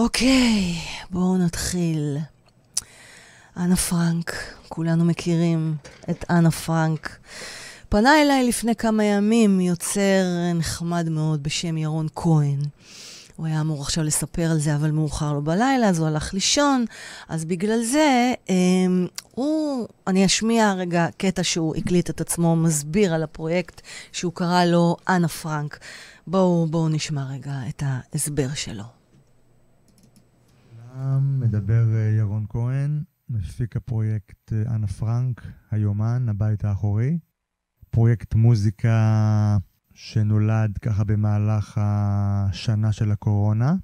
אוקיי, בואו נתחיל. אנה פרנק, כולנו מכירים את אנה פרנק. פנה אליי לפני כמה ימים יוצר נחמד מאוד בשם ירון כהן. הוא היה אמור עכשיו לספר על זה, אבל מאוחר לו בלילה, אז הוא הלך לישון. אז בגלל זה, אה, הוא, אני אשמיע רגע קטע שהוא הקליט את עצמו, מסביר על הפרויקט שהוא קרא לו אנה פרנק. בואו, בואו נשמע רגע את ההסבר שלו. מדבר אה, ירון כהן, מפיק הפרויקט אה, אנה פרנק, היומן, הבית האחורי. פרויקט מוזיקה שנולד ככה במהלך השנה של הקורונה.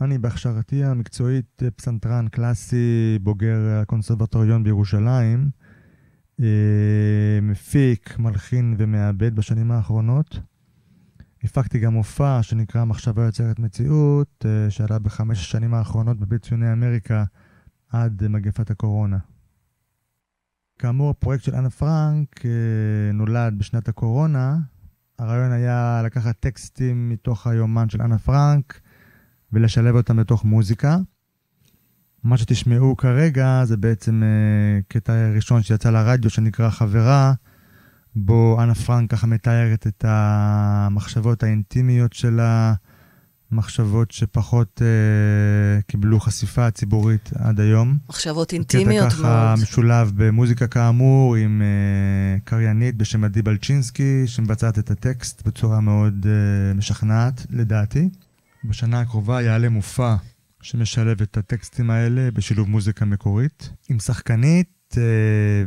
אני בהכשרתי המקצועית פסנתרן קלאסי, בוגר הקונסרבטוריון בירושלים, אה, מפיק, מלחין ומעבד בשנים האחרונות. הפקתי גם מופע שנקרא מחשבה יוצרת מציאות, אה, שעלה בחמש השנים האחרונות בבית ציוני אמריקה עד מגפת הקורונה. כאמור, הפרויקט של אנה פרנק אה, נולד בשנת הקורונה. הרעיון היה לקחת טקסטים מתוך היומן של אנה פרנק ולשלב אותם בתוך מוזיקה. מה שתשמעו כרגע זה בעצם uh, קטע ראשון שיצא לרדיו שנקרא חברה, בו אנה פרנק ככה מתארת את המחשבות האינטימיות שלה, מחשבות שפחות אה, קיבלו חשיפה ציבורית עד היום. מחשבות אינטימיות מאוד. קטע ככה משולב במוזיקה כאמור, עם אה, קריינית בשם עדי בלצ'ינסקי, שמבצעת את הטקסט בצורה מאוד אה, משכנעת, לדעתי. בשנה הקרובה יעלה מופע שמשלב את הטקסטים האלה בשילוב מוזיקה מקורית, עם שחקנית אה,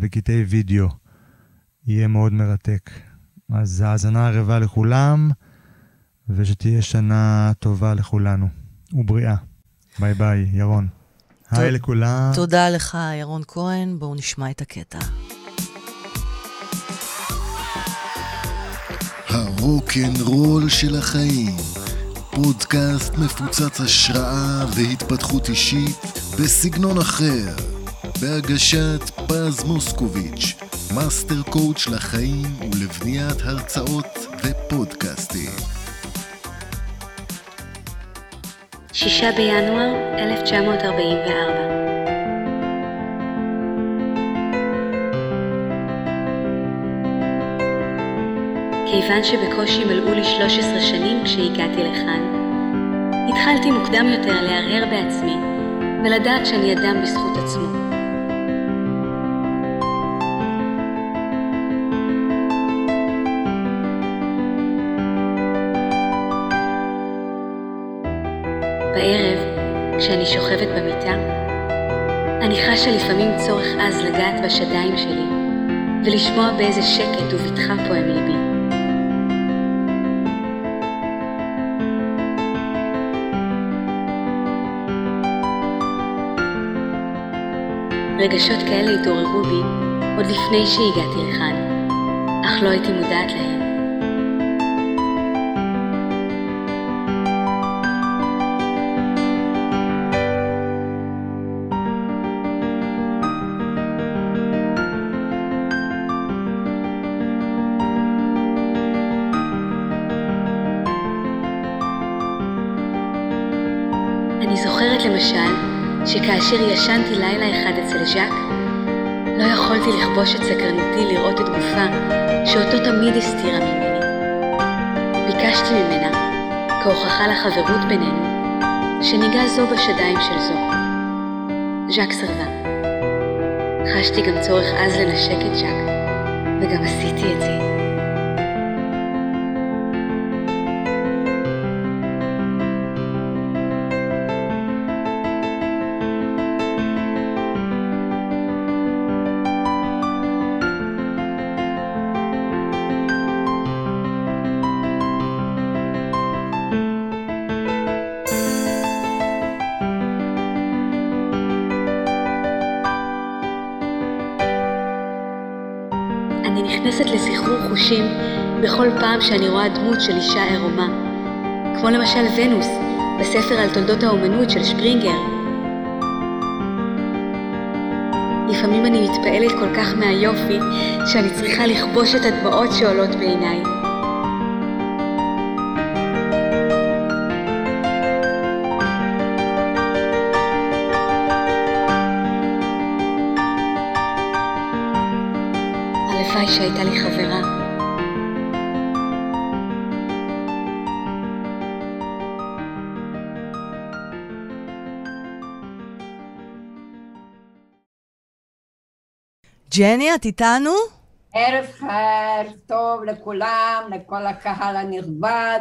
וקטעי וידאו. יהיה מאוד מרתק. אז האזנה ערבה לכולם. ושתהיה שנה טובה לכולנו, ובריאה. ביי ביי, ירון. היי לכולם. תודה לך, ירון כהן. בואו נשמע את הקטע. הרוקנרול של החיים, פודקאסט מפוצץ השראה והתפתחות אישית בסגנון אחר, בהגשת פז מוסקוביץ', master coach לחיים ולבניית הרצאות ופודקאסטים. 6 בינואר 1944 כיוון שבקושי מלאו לי 13 שנים כשהגעתי לכאן, התחלתי מוקדם יותר להרהר בעצמי ולדעת שאני אדם בזכות עצמו. כשאני שוכבת במיטה, אני חשה לפעמים צורך עז לגעת בשדיים שלי, ולשמוע באיזה שקט ובטחה פועם ליבי. רגשות כאלה התעוררו בי עוד לפני שהגעתי לכאן, אך לא הייתי מודעת להם. למשל, שכאשר ישנתי לילה אחד אצל ז'אק, לא יכולתי לכבוש את סקרנותי לראות את גופה, שאותו תמיד הסתירה ממני. ביקשתי ממנה, כהוכחה לחברות בינינו, שניגע זו בשדיים של זו. ז'אק סרבה. חשתי גם צורך עז לנשק את ז'אק, וגם עשיתי את זה. בכל פעם שאני רואה דמות של אישה ערומה, כמו למשל ונוס, בספר על תולדות האומנות של שפרינגר. לפעמים אני מתפעלת כל כך מהיופי, שאני צריכה לכבוש את הדמעות שעולות בעיניי. הלוואי שהייתה לי חברה ג'ני, את איתנו? ערב חר, טוב לכולם, לכל הקהל הנכבד.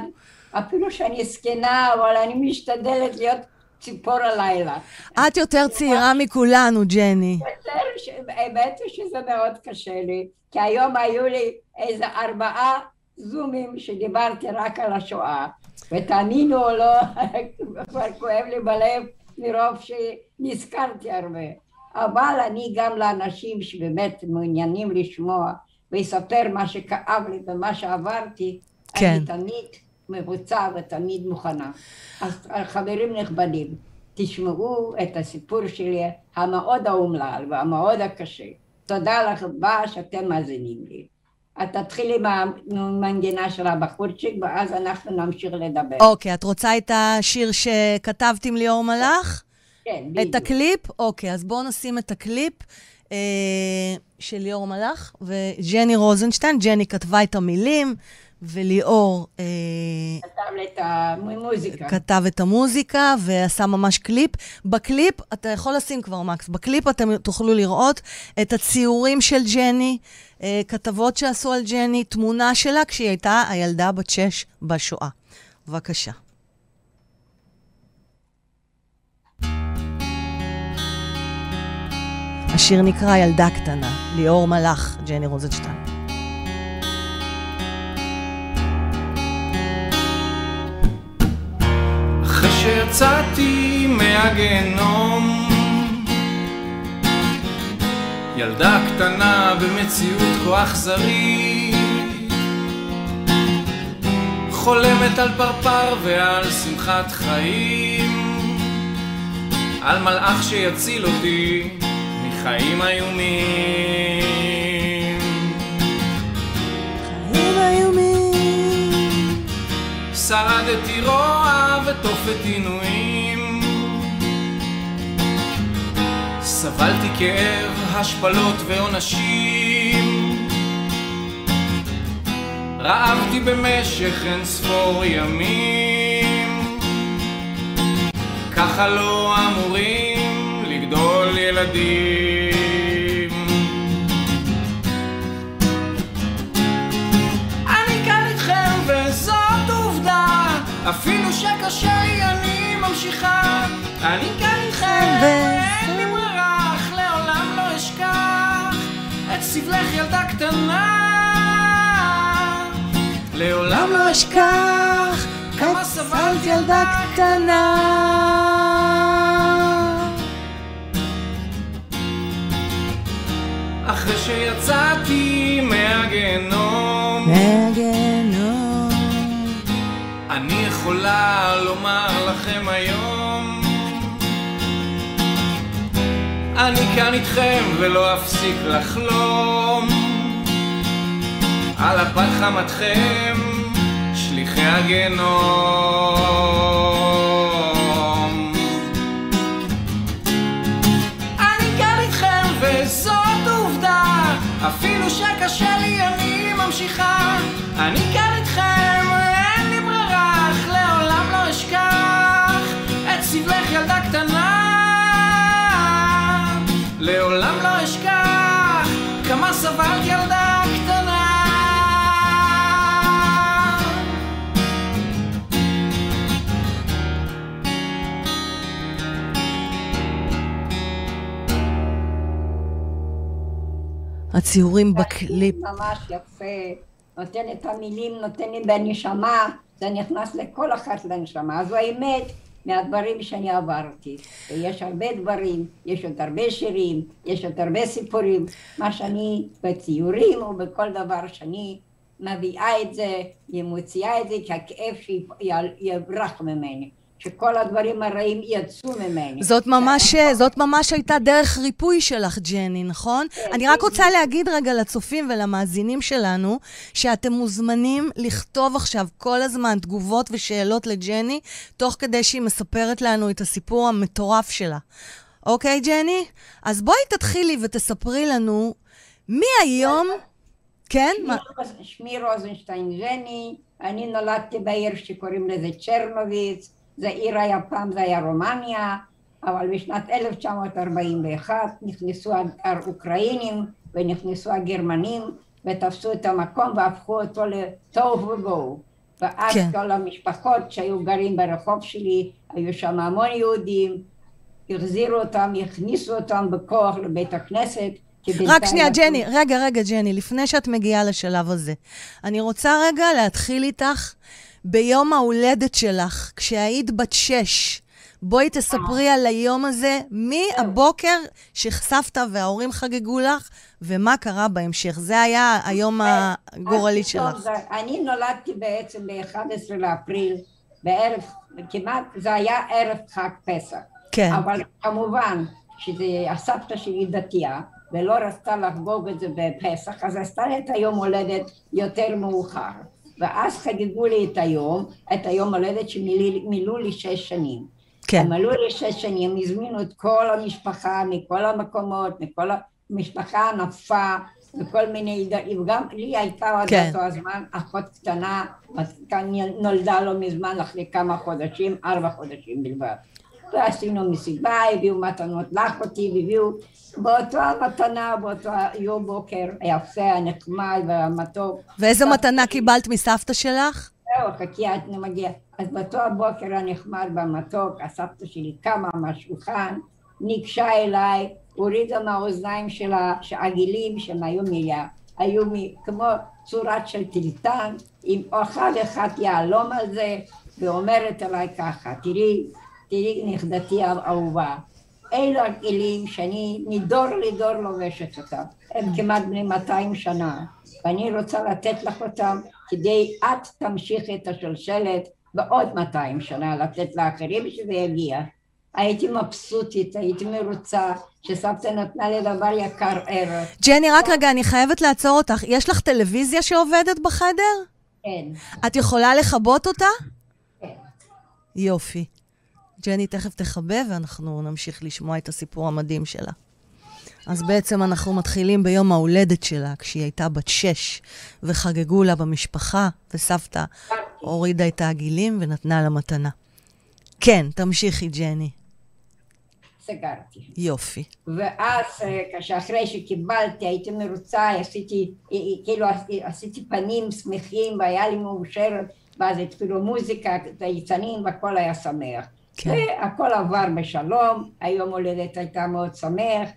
אפילו שאני זקנה, אבל אני משתדלת להיות ציפור הלילה. את יותר צעירה מכולנו, ג'ני. האמת היא שזה מאוד קשה לי, כי היום היו לי איזה ארבעה זומים שדיברתי רק על השואה, ותאמינו או לא, כבר כואב לי בלב מרוב שנזכרתי הרבה. אבל אני גם לאנשים שבאמת מעוניינים לשמוע ויספר מה שכאב לי ומה שעברתי, כן. אני תמיד מבוצע ותמיד מוכנה. אז חברים נכבדים, תשמעו את הסיפור שלי המאוד האומלל והמאוד הקשה. תודה לך רבה שאתם מאזינים לי. את תתחילי עם המנגינה של הבחורצ'יק ואז אנחנו נמשיך לדבר. אוקיי, okay, את רוצה את השיר שכתבת עם ליאור מלאך? כן, בדיוק. את הקליפ? אוקיי, אז בואו נשים את הקליפ אה, של ליאור מלאך וג'ני רוזנשטיין. ג'ני כתבה את המילים. וליאור... אה, כתב את המוזיקה. כתב את המוזיקה ועשה ממש קליפ. בקליפ, אתה יכול לשים כבר, מקס, בקליפ אתם תוכלו לראות את הציורים של ג'ני, אה, כתבות שעשו על ג'ני, תמונה שלה כשהיא הייתה הילדה בת שש בשואה. בבקשה. השיר נקרא ילדה קטנה, ליאור מלאך, ג'ני רוזנשטיין. אחרי שיצאתי מהגיהנום ילדה קטנה במציאות כה אכזרית חולמת על פרפר ועל שמחת חיים על מלאך שיציל אותי חיים איומים. חיים איומים. שרדתי רוע ותופת עינויים. סבלתי כאב, השפלות ועונשים. רעבתי במשך אין ספור ימים. ככה לא אמורים לגדול ילדים. אפילו שקשה לי אני ממשיכה. אני כאן איתכם ואין לי ברירה אך לעולם לא אשכח את סבלך ילדה קטנה. לעולם לא אשכח כמה סבלת ילדה קטנה אחרי שיצאתי מהגיהנום. מהגיהנום. אני יכולה לומר לכם היום אני כאן איתכם ולא אפסיק לחלום. על הפת חמתכם שליחי הגנום אפילו שקשה לי אני ממשיכה. אני כאן איתכם סבלך ילדה קטנה. לעולם לא אשכח כמה סבלת ילדה הציורים בקליפ. ממש יפה, נותן את המילים, נותן לי בנשמה, זה נכנס לכל אחת לנשמה. אז האמת, מהדברים שאני עברתי. ויש הרבה דברים, יש עוד הרבה שירים, יש עוד הרבה סיפורים. מה שאני בציורים או בכל דבר שאני מביאה את זה, היא מוציאה את זה כי הכאב שיברח ממני. שכל הדברים הרעים יצאו ממני. זאת ממש, זאת ממש הייתה דרך ריפוי שלך, ג'ני, נכון? כן, אני רק רוצה להגיד רגע לצופים ולמאזינים שלנו, שאתם מוזמנים לכתוב עכשיו כל הזמן תגובות ושאלות לג'ני, תוך כדי שהיא מספרת לנו את הסיפור המטורף שלה. אוקיי, ג'ני? אז בואי תתחילי ותספרי לנו מי היום... כן? שמי רוזנשטיין ג'ני, אני נולדתי בעיר שקוראים לזה צ'רנוביץ, זה עיר היה פעם, זה היה רומניה, אבל בשנת 1941 נכנסו האוקראינים ונכנסו הגרמנים ותפסו את המקום והפכו אותו לתוהו ובוהו. ואז כן. כל המשפחות שהיו גרים ברחוב שלי, היו שם המון יהודים, החזירו אותם, הכניסו אותם בכוח לבית הכנסת. רק שנייה, ג'ני, רגע, רגע, ג'ני, לפני שאת מגיעה לשלב הזה. אני רוצה רגע להתחיל איתך ביום ההולדת שלך, כשהיית בת שש. בואי תספרי על היום הזה, מהבוקר שסבתא וההורים חגגו לך, ומה קרה בהמשך. זה היה היום הגורלי שלך. אני נולדתי בעצם ב-11 לאפריל, בערב, כמעט, זה היה ערב חג פסח. כן. אבל כמובן שזה הסבתא שלי דתייה, ולא רצתה לחגוג את זה בפסח, אז עשתה את היום הולדת יותר מאוחר. ואז חגגו לי את היום, את היום הולדת שמילאו לי שש שנים. כן. הם עלו לי שש שנים, הזמינו את כל המשפחה מכל המקומות, מכל המשפחה ענפה, וכל מיני, וגם לי הייתה עד כן. אותו הזמן אחות קטנה, נולדה לא מזמן אחרי כמה חודשים, ארבע חודשים בלבד. ועשינו מסיבה, הביאו מתנות לאחותי, והביאו באותו המתנה, באותו יום בוקר היפה, הנחמד והמתוק. ואיזה מתנה קיבלת מסבתא שלך? זהו, חכי, אני מגיע. אז באותו הבוקר הנחמד במתוק, הסבתא שלי קמה מהשולחן, ניגשה אליי, הורידה מהאוזניים שלה, שהעגילים שהם היו מיה, היו כמו צורת של טלטן, עם אחד אחד יהלום על זה, ואומרת אליי ככה, תראי, תראי נכדתי האהובה, אלו הכלים שאני מדור לדור לובשת אותם, הם כמעט בני 200 שנה, ואני רוצה לתת לך אותם כדי את תמשיכי את השלשלת בעוד 200 שנה, לתת לאחרים שזה יגיע. הייתי מבסוטית, הייתי מרוצה, שסבתא נתנה לי דבר יקר ערך. ג'ני, רק רגע, אני חייבת לעצור אותך. יש לך טלוויזיה שעובדת בחדר? כן. את יכולה לכבות אותה? כן. יופי. ג'ני תכף תכבה ואנחנו נמשיך לשמוע את הסיפור המדהים שלה. אז בעצם אנחנו מתחילים ביום ההולדת שלה, כשהיא הייתה בת שש, וחגגו לה במשפחה, וסבתא הורידה את העגילים ונתנה לה מתנה. כן, תמשיכי, ג'ני. סגרתי. יופי. ואז, אה, כשאחרי שקיבלתי, הייתי מרוצה, עשיתי, אה, אה, כאילו עשיתי פנים שמחים, והיה לי מאושרת, ואז התחילו מוזיקה, צייצנים, והכל היה שמח. כן. והכל עבר בשלום, היום הולדת הייתה מאוד שמח,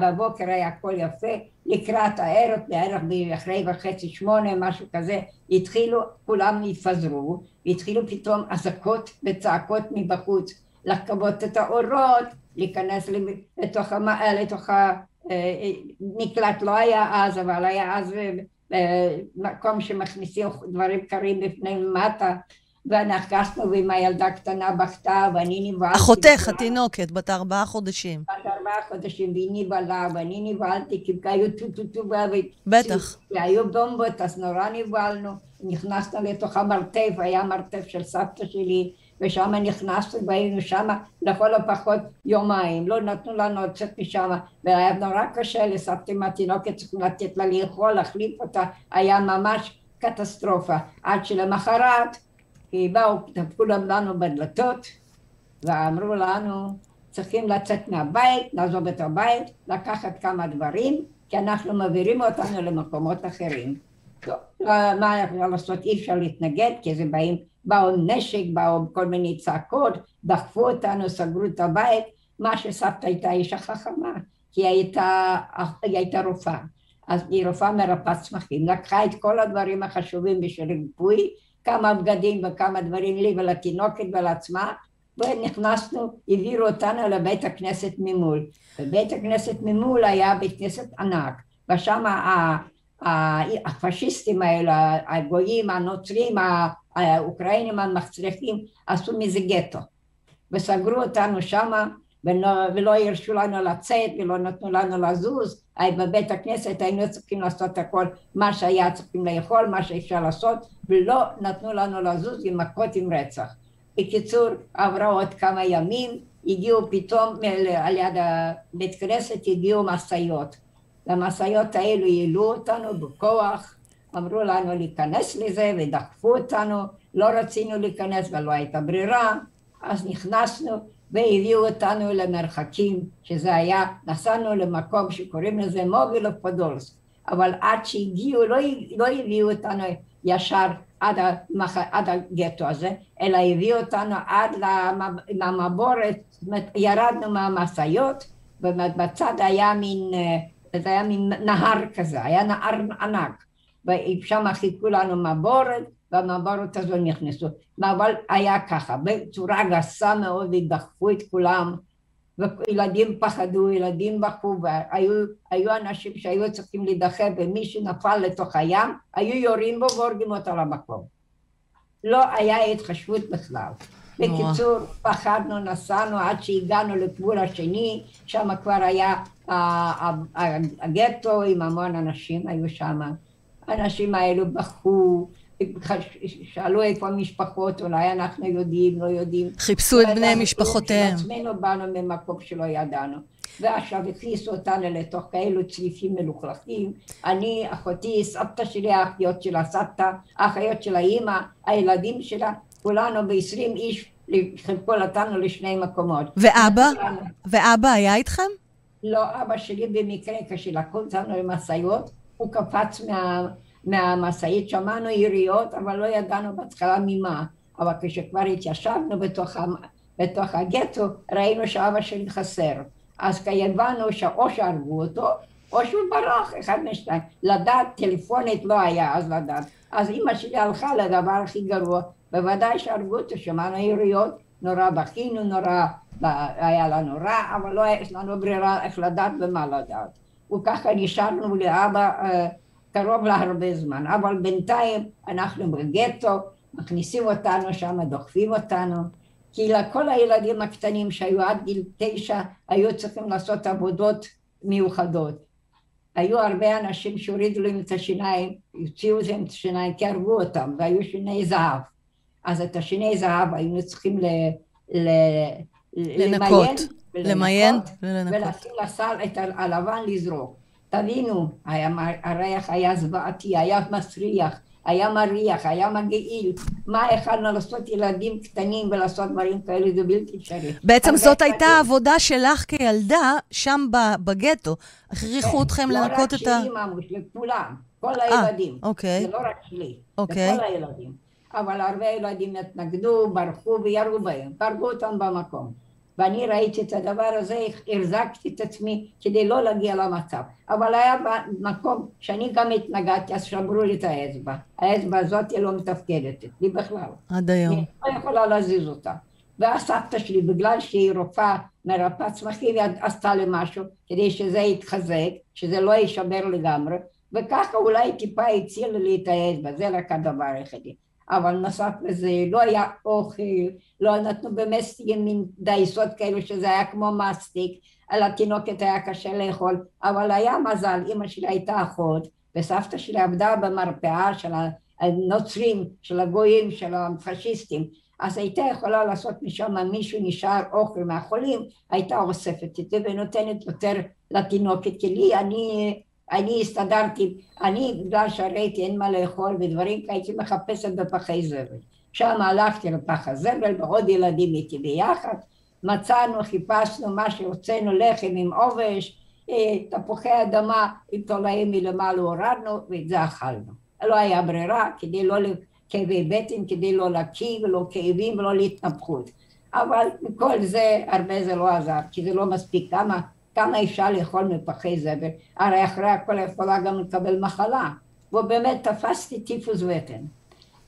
בבוקר היה הכל יפה, לקראת הערב, בערך אחרי וחצי שמונה, משהו כזה, התחילו, כולם התפזרו, והתחילו פתאום אזעקות וצעקות מבחוץ, לכבות את האורות, להיכנס לתוך, לתוך המקלט, לא היה אז, אבל היה אז אה, מקום שמכניסים דברים קרים בפנים מטה, ונכנסנו ועם הילדה הקטנה בכתה, ואני נבהלתי. אחותך, התינוקת, בת ארבעה חודשים. בת ארבעה חודשים, והיא נבהלה, ואני נבהלתי, כי היו טו-טו-טו, בטח. והיו בומבות, אז נורא נבהלנו. נכנסנו לתוך המרתף, היה מרתף של סבתא שלי, ושם נכנסנו והיינו שם לכל הפחות יומיים, לא נתנו לנו לצאת משם, והיה נורא קשה לסבתא עם התינוקת, צריכים לתת לה לאכול, להחליף אותה, היה ממש קטסטרופה. עד שלמחרת כי באו, דפקו לנו בדלתות ואמרו לנו צריכים לצאת מהבית, לעזוב את הבית, לקחת כמה דברים, כי אנחנו מעבירים אותנו למקומות אחרים. טוב, מה אפשר לעשות? אי אפשר להתנגד, כי זה באים, באו נשק, באו כל מיני צעקות, דחפו אותנו, סגרו את הבית, מה שסבתא הייתה אישה חכמה, כי היא הייתה, היא הייתה רופאה. אז היא רופאה מרפאת צמחים, לקחה את כל הדברים החשובים בשביל ריפוי, כמה בגדים וכמה דברים לי ולתינוקת ולעצמה, ונכנסנו, העבירו אותנו לבית הכנסת ממול. בבית הכנסת ממול היה בית כנסת ענק, ושם הפשיסטים האלה, הגויים, הנוצרים, האוקראינים המחצרכים, עשו מזה גטו. וסגרו אותנו שמה, ולא, ולא הרשו לנו לצאת ולא נתנו לנו לזוז, בבית הכנסת היינו צריכים לעשות הכל, מה שהיה צריכים לאכול, מה שאפשר לעשות, ולא נתנו לנו לזוז עם מכות עם רצח. בקיצור, עברה עוד כמה ימים, הגיעו פתאום על יד הבית כנסת, הגיעו משאיות. למשאיות האלו העלו אותנו בכוח, אמרו לנו להיכנס לזה ודחפו אותנו, לא רצינו להיכנס ולא הייתה ברירה, אז נכנסנו והביאו אותנו למרחקים, שזה היה, נסענו למקום שקוראים לזה מובילו פודולס, אבל עד שהגיעו, לא, לא הביאו אותנו ישר עד, המח... עד הגטו הזה, אלא הביאו אותנו עד למבורת, זאת אומרת ירדנו מהמשאיות, ובצד היה מין, זה היה מין נהר כזה, היה נהר ענק, ושם חיכו לנו מבורת, והמעברות הזו נכנסו. אבל היה ככה, בצורה גסה מאוד, ודחפו את כולם, וילדים פחדו, ילדים בכו, והיו אנשים שהיו צריכים להידחף, ומי שנפל לתוך הים, היו יורים בו והורגים אותו למקום. לא היה התחשבות בכלל. בקיצור, פחדנו, נסענו עד שהגענו לגבול השני, שם כבר היה הגטו עם המון אנשים, היו שם. האנשים האלו בכו, שאלו איפה המשפחות, אולי אנחנו יודעים, לא יודעים. חיפשו את בני משפחותיהם. עצמנו באנו ממקום שלא ידענו. ועכשיו הכניסו אותנו לתוך כאלו צריפים מלוכלכים. אני, אחותי, סבתא שלי, האחיות שלה, סבתא, האחיות של האימא, הילדים שלה, כולנו בעשרים איש חלקו אותנו לשני מקומות. ואבא? ואבא היה איתכם? לא, אבא שלי במקרה, כשלקחו אותנו למשאיות, הוא קפץ מה... מהמשאית, שמענו יריות, אבל לא ידענו בהתחלה ממה. אבל כשכבר התיישבנו בתוך, בתוך הגטו, ראינו שאבא שלי חסר. אז הבנו שאו שהרגו אותו, או שהוא ברח, אחד משתיים. לדעת טלפונית לא היה אז לדעת. אז אימא שלי הלכה לדבר הכי גרוע. בוודאי שהרגו אותו, שמענו יריות, נורא בכינו, נורא, היה לנו רע, אבל לא היה לנו ברירה איך לדעת ומה לדעת. וככה נשארנו לאבא אה, קרוב להרבה זמן, אבל בינתיים אנחנו בגטו, מכניסים אותנו שם, דוחפים אותנו, כי לכל הילדים הקטנים שהיו עד גיל תשע היו צריכים לעשות עבודות מיוחדות. היו הרבה אנשים שהורידו להם את השיניים, הוציאו להם את השיניים כי הרגו אותם, והיו שיני זהב. אז את השיני זהב היינו צריכים ל... ל... לנקות, למיין ולנקות. ולשים לסל את הלבן לזרוק. תבינו, הריח היה זוועתי, היה מסריח, היה מריח, היה מגעיל. מה יכלנו לעשות ילדים קטנים ולעשות דברים כאלה, זה בלתי אפשרי. בעצם זאת הייתה העבודה שלך כילדה שם בגטו. הכריחו כן, אתכם לא לנקות את ה... לא רק שלי, ממוש, לכולם, כל הילדים. אוקיי. זה לא רק שלי, אוקיי. לכל הילדים. אבל הרבה ילדים התנגדו, ברחו וירו בהם, הרגו אותם במקום. ואני ראיתי את הדבר הזה, החזקתי את עצמי כדי לא להגיע למצב. אבל היה מקום שאני גם התנגדתי, אז שברו לי את האצבע. האצבע הזאת לא מתפקדת לי בכלל. עד היום. אני לא יכולה להזיז אותה. והסבתא שלי, בגלל שהיא רופאה, מרפאה צמחים, היא עשתה לי משהו כדי שזה יתחזק, שזה לא יישבר לגמרי, וככה אולי טיפה הצילה לי את האצבע, זה רק הדבר היחידי. אבל נוסף לזה לא היה אוכל, לא נתנו במסטיגים מין דייסות כאלו שזה היה כמו מסטיק, על התינוקת היה קשה לאכול, אבל היה מזל, אימא שלי הייתה אחות, וסבתא שלי עבדה במרפאה של הנוצרים, של הגויים, של הפשיסטים, אז הייתה יכולה לעשות משם מישהו נשאר אוכל מהחולים, הייתה אוספת את זה ונותנת יותר לתינוקת, כי לי אני אני הסתדרתי, אני בגלל שראיתי אין מה לאכול ודברים, הייתי מחפשת בפחי זבל. שם הלכתי לפח הזבל ועוד ילדים איתי ביחד, מצאנו, חיפשנו מה שהוצאנו לחם עם עובש, אה, תפוחי אדמה עם תולעים מלמעלה הורדנו ואת זה אכלנו. לא היה ברירה כדי לא כאבי בטן, כדי לא להקיא ולא כאבים ולא להתנפחות. אבל מכל זה הרבה זה לא עזר, כי זה לא מספיק כמה כמה אפשר לאכול מפחי זבל, הרי אחרי הכל יכולה גם לקבל מחלה. ובאמת תפסתי טיפוס בטן.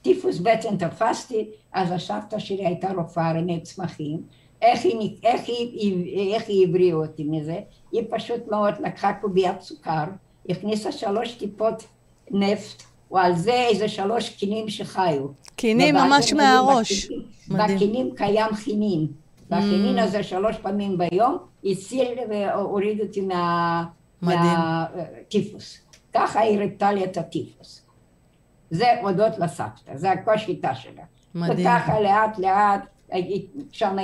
טיפוס בטן תפסתי, אז הסבתא שלי הייתה רופאה רימי צמחים, איך היא, איך, היא, איך היא הבריאה אותי מזה? היא פשוט מאוד לקחה קוביית סוכר, הכניסה שלוש טיפות נפט, ועל זה איזה שלוש קינים שחיו. קינים ממש מהראש. בקינים קיים חינים. והכינין הזה שלוש פעמים ביום הציל והוריד אותי מהטיפוס. ככה היא ריפתה לי את הטיפוס. זה הודות לסבתא, זה הכל שיטה שלה. מדהים. וככה לאט לאט, שם,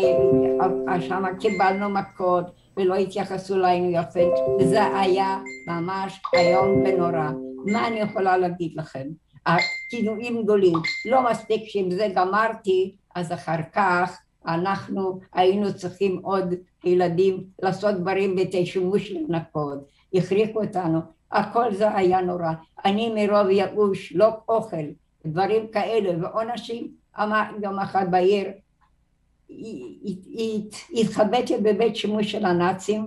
שם קיבלנו מכות, ולא התייחסו אלינו יפה, וזה היה ממש איום ונורא. מה אני יכולה להגיד לכם? הכינויים גדולים. לא מספיק שעם זה גמרתי, אז אחר כך אנחנו היינו צריכים עוד ילדים לעשות דברים בתי שימוש לנקות, הכריחו אותנו, הכל זה היה נורא. אני מרוב ייאוש, לא אוכל, דברים כאלה, ועונשים, אמר יום אחד בעיר, התחבאתי בבית שימוש של הנאצים,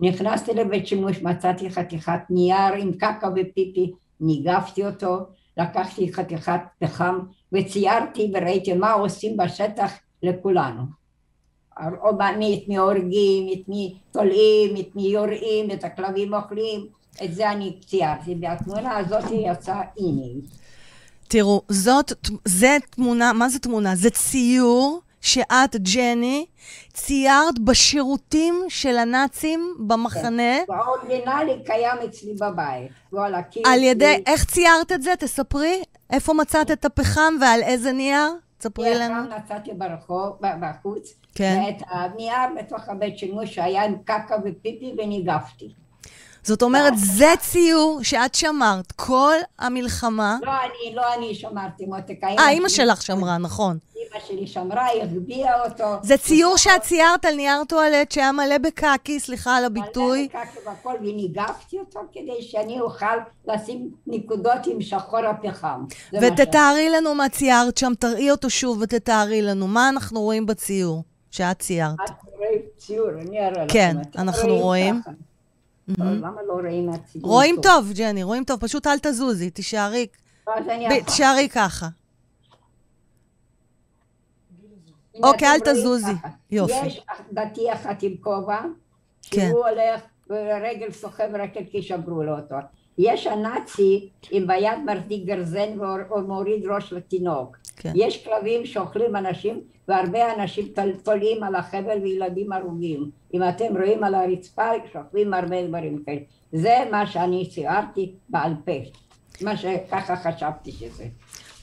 נכנסתי לבית שימוש, מצאתי חתיכת נייר עם קקה ופיפי, ניגפתי אותו, לקחתי חתיכת פחם וציירתי וראיתי מה עושים בשטח לכולנו. את מי הורגים, את מי תולעים, את מי יוראים, את הכלבים אוכלים, את זה אני ציירתי, והתמונה הזאת יצאה הנה. תראו, זאת, זה תמונה, מה זה תמונה? זה ציור שאת, ג'ני, ציירת בשירותים של הנאצים במחנה. כן, האורגינלי קיים אצלי בבית. על ידי, איך ציירת את זה? תספרי. איפה מצאת את הפחם ועל איזה נייר? תספרי לנו. פחם מצאתי ברחוב, בחוץ. כן. ואת הנייר בתוך הבית שימוש שהיה עם קקה ופיפי וניגפתי. זאת אומרת, זה ציור שאת שמרת כל המלחמה. לא אני, לא אני שמרתי, מותק. אה, אימא שלך שמרה, נכון. אימא שלי שמרה, היא הגביעה אותו. זה ציור שאת ציירת על נייר טואלט שהיה מלא בקקי, סליחה על הביטוי. מלא בקקי והכל, וניגפתי אותו כדי שאני אוכל לשים נקודות עם שחור הפחם. ותתארי לנו מה ציירת שם, תראי אותו שוב ותתארי לנו. מה אנחנו רואים בציור שאת ציירת? את רואים ציור, אני אראה לכם. כן, אנחנו רואים. למה לא רואים מהציבור? רואים טוב, ג'ני, רואים טוב. פשוט אל תזוזי, תישארי. תישארי ככה. אוקיי, אל תזוזי. יופי. יש דתי אחד עם כובע, כן. שהוא הולך ברגל סוחב רקט כי שברו לו אותו. יש הנאצי עם ביד מחזיק גרזן ומוריד ראש לתינוק. כן. יש כלבים שאוכלים אנשים והרבה אנשים תולים על החבל וילדים הרוגים. אם אתם רואים על הרצפה שוכבים הרבה דברים כאלה. זה מה שאני ציירתי בעל פה. מה שככה חשבתי שזה.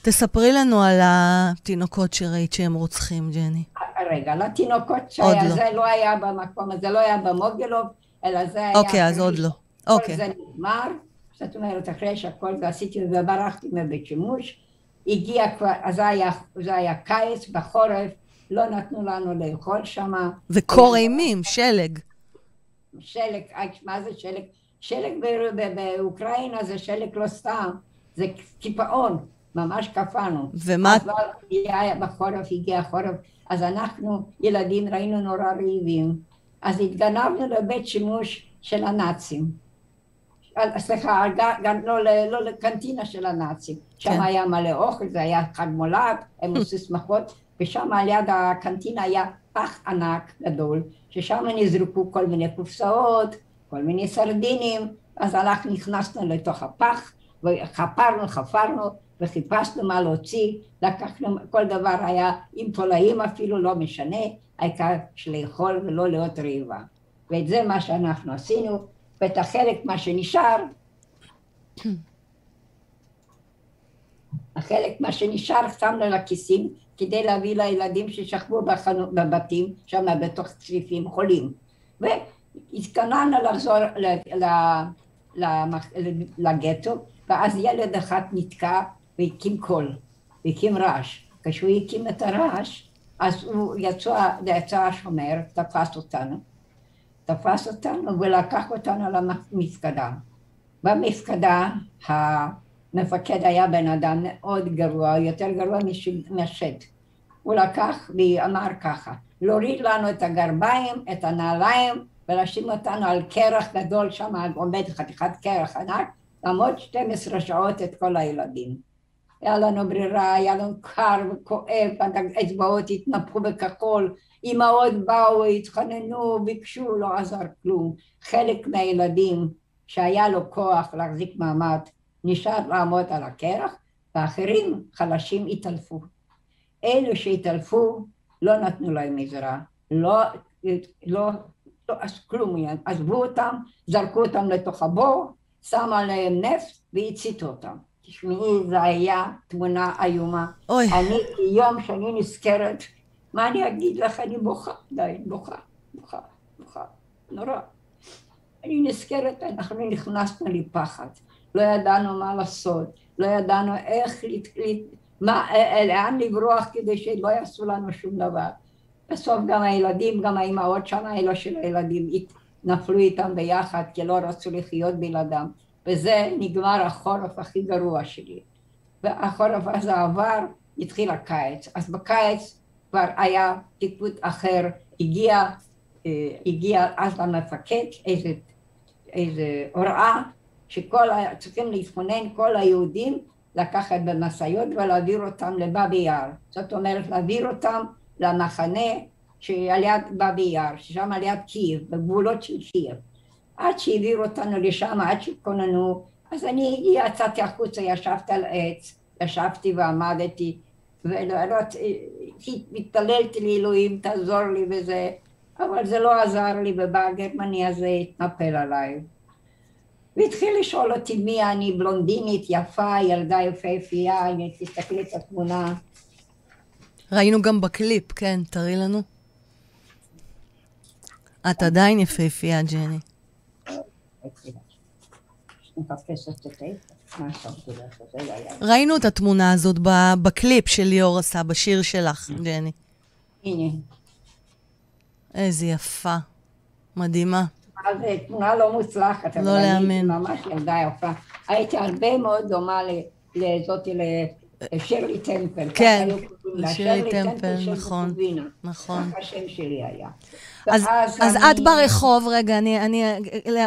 תספרי לנו על התינוקות שראית שהם רוצחים, ג'ני. רגע, לתינוקות שהיה, לא. זה לא היה במקום, הזה, לא היה במוגלוב, אלא זה היה... אוקיי, אז עוד לא. אוקיי. זה נגמר, זאת אומרת, אחרי שהכל זה עשיתי וברחתי מבית שימוש, הגיע כבר, אז זה היה, זה היה קיץ, בחורף, לא נתנו לנו לאכול שם. וקור אימים, שלג. שלג, מה זה שלג? שלג באוקראינה זה שלג לא סתם, זה קיפאון, ממש קפאנו. ומה... אז בחורף הגיע החורף, אז אנחנו, ילדים, ראינו נורא רעיבים. אז התגנבנו לבית שימוש של הנאצים. סליחה, לא, לא לקנטינה של הנאצים. שם כן. היה מלא אוכל, זה היה חג מולד, הם עשו שמחות, ושם על יד הקנטינה היה פח ענק גדול, ששם נזרקו כל מיני קופסאות, כל מיני סרדינים, אז הלכנו, נכנסנו לתוך הפח, וחפרנו, חפרנו, וחיפשנו מה להוציא, לקחנו, כל דבר היה עם תולעים אפילו, לא משנה, העיקר שלאכול ולא להיות רעיבה. ואת זה מה שאנחנו עשינו, ואת החלק מה שנשאר, החלק מה שנשאר שמנו לכיסים כדי להביא לילדים ששכבו בחנו, בבתים שם בתוך צריפים חולים והתכוננו לחזור לגטו ואז ילד אחד נתקע והקים קול, והקים רעש כשהוא הקים את הרעש אז הוא יצא, יצא השומר, תפס אותנו תפס אותנו ולקח אותנו למפקדה. במפקדה המפקד היה בן אדם מאוד גרוע, יותר גרוע משד. הוא לקח ואמר ככה, להוריד לנו את הגרביים, את הנעליים ולשים אותנו על קרח גדול, שם עומד חתיכת קרח ענק, לעמוד 12 שעות את כל הילדים. היה לנו ברירה, היה לנו קר וכואב, האצבעות התנפחו בכחול, אמהות באו, התחננו, ביקשו, לא עזר כלום. חלק מהילדים שהיה לו כוח להחזיק מעמד נשאר לעמוד על הקרח, ואחרים חלשים התעלפו. אלו שהתעלפו לא נתנו להם עזרה, לא, לא, לא עשו כלום, עזבו אותם, זרקו אותם לתוך הבור, שמו עליהם נפט והציתו אותם. תשמעי, זו היה תמונה איומה. אוי. אני, יום שאני נזכרת מה אני אגיד לך? אני בוכה, די, בוכה, בוכה, בוכה. נורא. אני נזכרת, אנחנו נכנסנו לפחד, לא ידענו מה לעשות, לא ידענו איך, מה, לאן לברוח כדי שלא יעשו לנו שום דבר. בסוף גם הילדים, גם האימהות שם, האלה של הילדים, נפלו איתם ביחד כי לא רצו לחיות בלעדם. וזה נגמר החורף הכי גרוע שלי. והחורף הזה עבר, התחיל הקיץ. אז בקיץ כבר היה פיקוד אחר, הגיע, אה, הגיע אז למפקד איזה, איזה הוראה שכל, צריכים להתכונן כל היהודים לקחת במשאיות ולהעביר אותם לבאבי יאר. זאת אומרת להעביר אותם למחנה שעל יד באבי יאר, ששם על יד קייב, בגבולות של קייב. עד שהעבירו אותנו לשם, עד שהתכוננו, אז אני יצאתי החוצה, ישבתי על עץ, ישבתי ועמדתי, והתפללתי לאלוהים, תעזור לי וזה, אבל זה לא עזר לי, ובא הגרמני הזה התנפל עליי. והתחיל לשאול אותי מי אני, בלונדינית, יפה, ילדה יפהפייה, הנה תסתכלי את התמונה. ראינו גם בקליפ, כן, תראי לנו. את עדיין יפהפייה, ג'ני. ראינו את התמונה הזאת בקליפ שליאור עשה, בשיר שלך, ג'ני. הנה. איזה יפה. מדהימה. אז תמונה לא מוצלחת, לא להאמין. ממש ילדה יפה. הייתי הרבה מאוד דומה לזאתי, לשירלי טמפל. כן, לשירלי טמפל, נכון. נכון. ככה השם שלי היה. אז, אז אני... את ברחוב, רגע, אני, אני,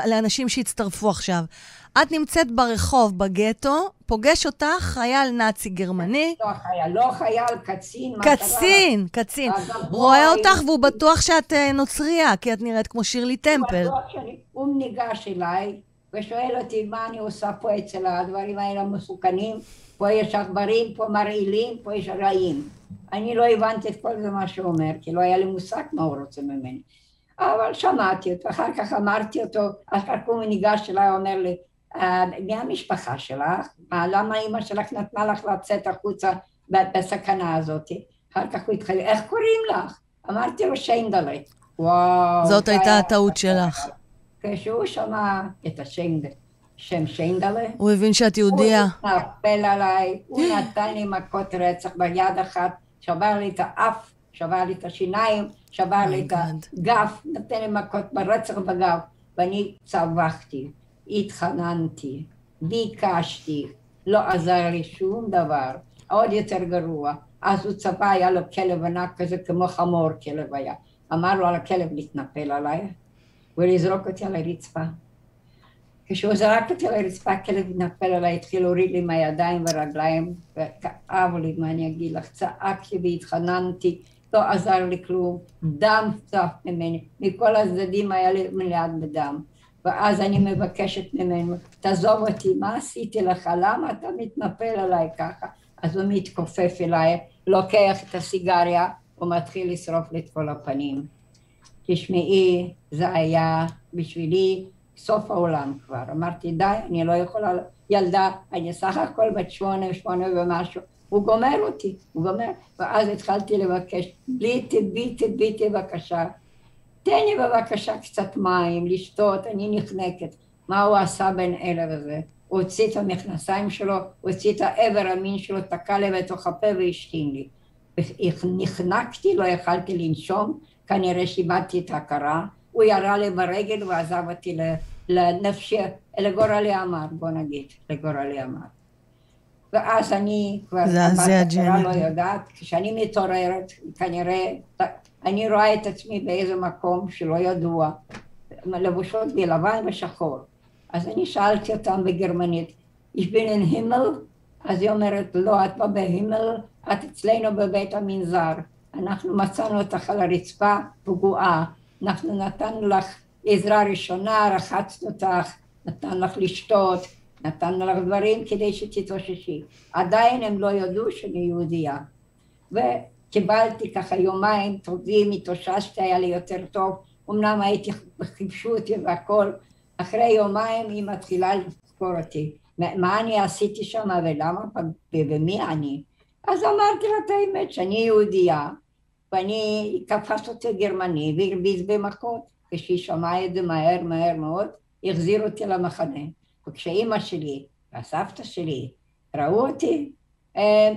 לאנשים שהצטרפו עכשיו. את נמצאת ברחוב, בגטו, פוגש אותך חייל נאצי גרמני. לא חייל, לא חייל, קצין. קצין, קצין. רואה אותך והוא בטוח שאת אה, נוצרייה, כי את נראית כמו שירלי טמפל. הוא ניגש אליי ושואל אותי מה אני עושה פה אצל הדברים האלה המסוכנים. פה יש עכברים, פה מרעילים, פה יש רעים. אני לא הבנתי את כל זה מה שהוא אומר, כי לא היה לי מושג מה הוא רוצה ממני. אבל שמעתי אותו, אחר כך אמרתי אותו, אחר כך הוא ניגש אליי, אומר לי, אה, מי המשפחה שלך? למה אימא שלך נתנה לך לצאת החוצה בסכנה הזאת? אחר כך הוא התחיל, איך קוראים לך? אמרתי לו שיינדלה. וואו. זאת הייתה הטעות שלך. כשהוא שמע את השיינדלה. שם שיינדלה. הוא הבין שאת יהודייה. הוא התנפל עליי, הוא נתן לי מכות רצח ביד אחת, שבר לי את האף, שבר לי את השיניים, שבר לי את הגב, נתן לי מכות ברצח בגב, ואני צווחתי, התחננתי, ביקשתי, לא עזר לי שום דבר, עוד יותר גרוע. אז הוא צבע, היה לו כלב ענק כזה כמו חמור כלב היה. אמר לו על הכלב להתנפל עליי ולזרוק אותי על הרצפה. כשהוא זרק אותי על הרצפה, הכלב התנפל עליי, התחיל להוריד לי מהידיים ורגליים, וכאב לי, מה אני אגיד לך, צעקתי והתחננתי, לא עזר לי כלום, דם צף ממני, מכל הצדדים היה לי מלאת בדם. ואז אני מבקשת ממנו, תעזוב אותי, מה עשיתי לך? למה אתה מתנפל עליי ככה? אז הוא מתכופף אליי, לוקח את הסיגריה, ומתחיל לשרוף לי את כל הפנים. תשמעי, זה היה בשבילי סוף העולם כבר. אמרתי, די, אני לא יכולה, ילדה, אני סך הכל בת שמונה, שמונה ומשהו. הוא גומר אותי, הוא גומר. ואז התחלתי לבקש, ביטי, ביטי, ביטי, בבקשה. תן לי בבקשה קצת מים, לשתות, אני נחנקת. מה הוא עשה בין אלה וזה? הוא הוציא את המכנסיים שלו, הוא הוציא את האבר המין שלו, תקע לי בתוך הפה והשתין לי. נחנקתי, לא יכלתי לנשום, כנראה שאיבדתי את ההכרה. הוא ירה לי ברגל ועזב אותי לנפשי, לגורלי אמר, בוא נגיד, לגורלי אמר. ואז אני כבר, זה ג'ני. לא יודעת, כשאני מתעוררת, כנראה, אני רואה את עצמי באיזה מקום שלא ידוע, לבושות בלבן ושחור. אז אני שאלתי אותם בגרמנית, יש בינן הימל? אז היא אומרת, לא, את לא בהימל, את אצלנו בבית המנזר. אנחנו מצאנו אותך על הרצפה פגועה, אנחנו נתנו לך עזרה ראשונה, רחצנו אותך, נתנו לך לשתות, נתנו לך דברים כדי שתתאוששי. עדיין הם לא ידעו שאני יהודייה. וקיבלתי ככה יומיים טובים, התאוששתי, היה לי יותר טוב. אמנם הייתי, חיפשו אותי והכל. אחרי יומיים היא מתחילה לזכור אותי. מה אני עשיתי שם ולמה ומי אני? אז אמרתי לה את האמת שאני יהודייה ואני תפס אותי גרמני והרביץ במכות כשהיא שמעה את זה מהר מהר מאוד, החזיר אותי למחנה. וכשאימא שלי והסבתא שלי ראו אותי, הם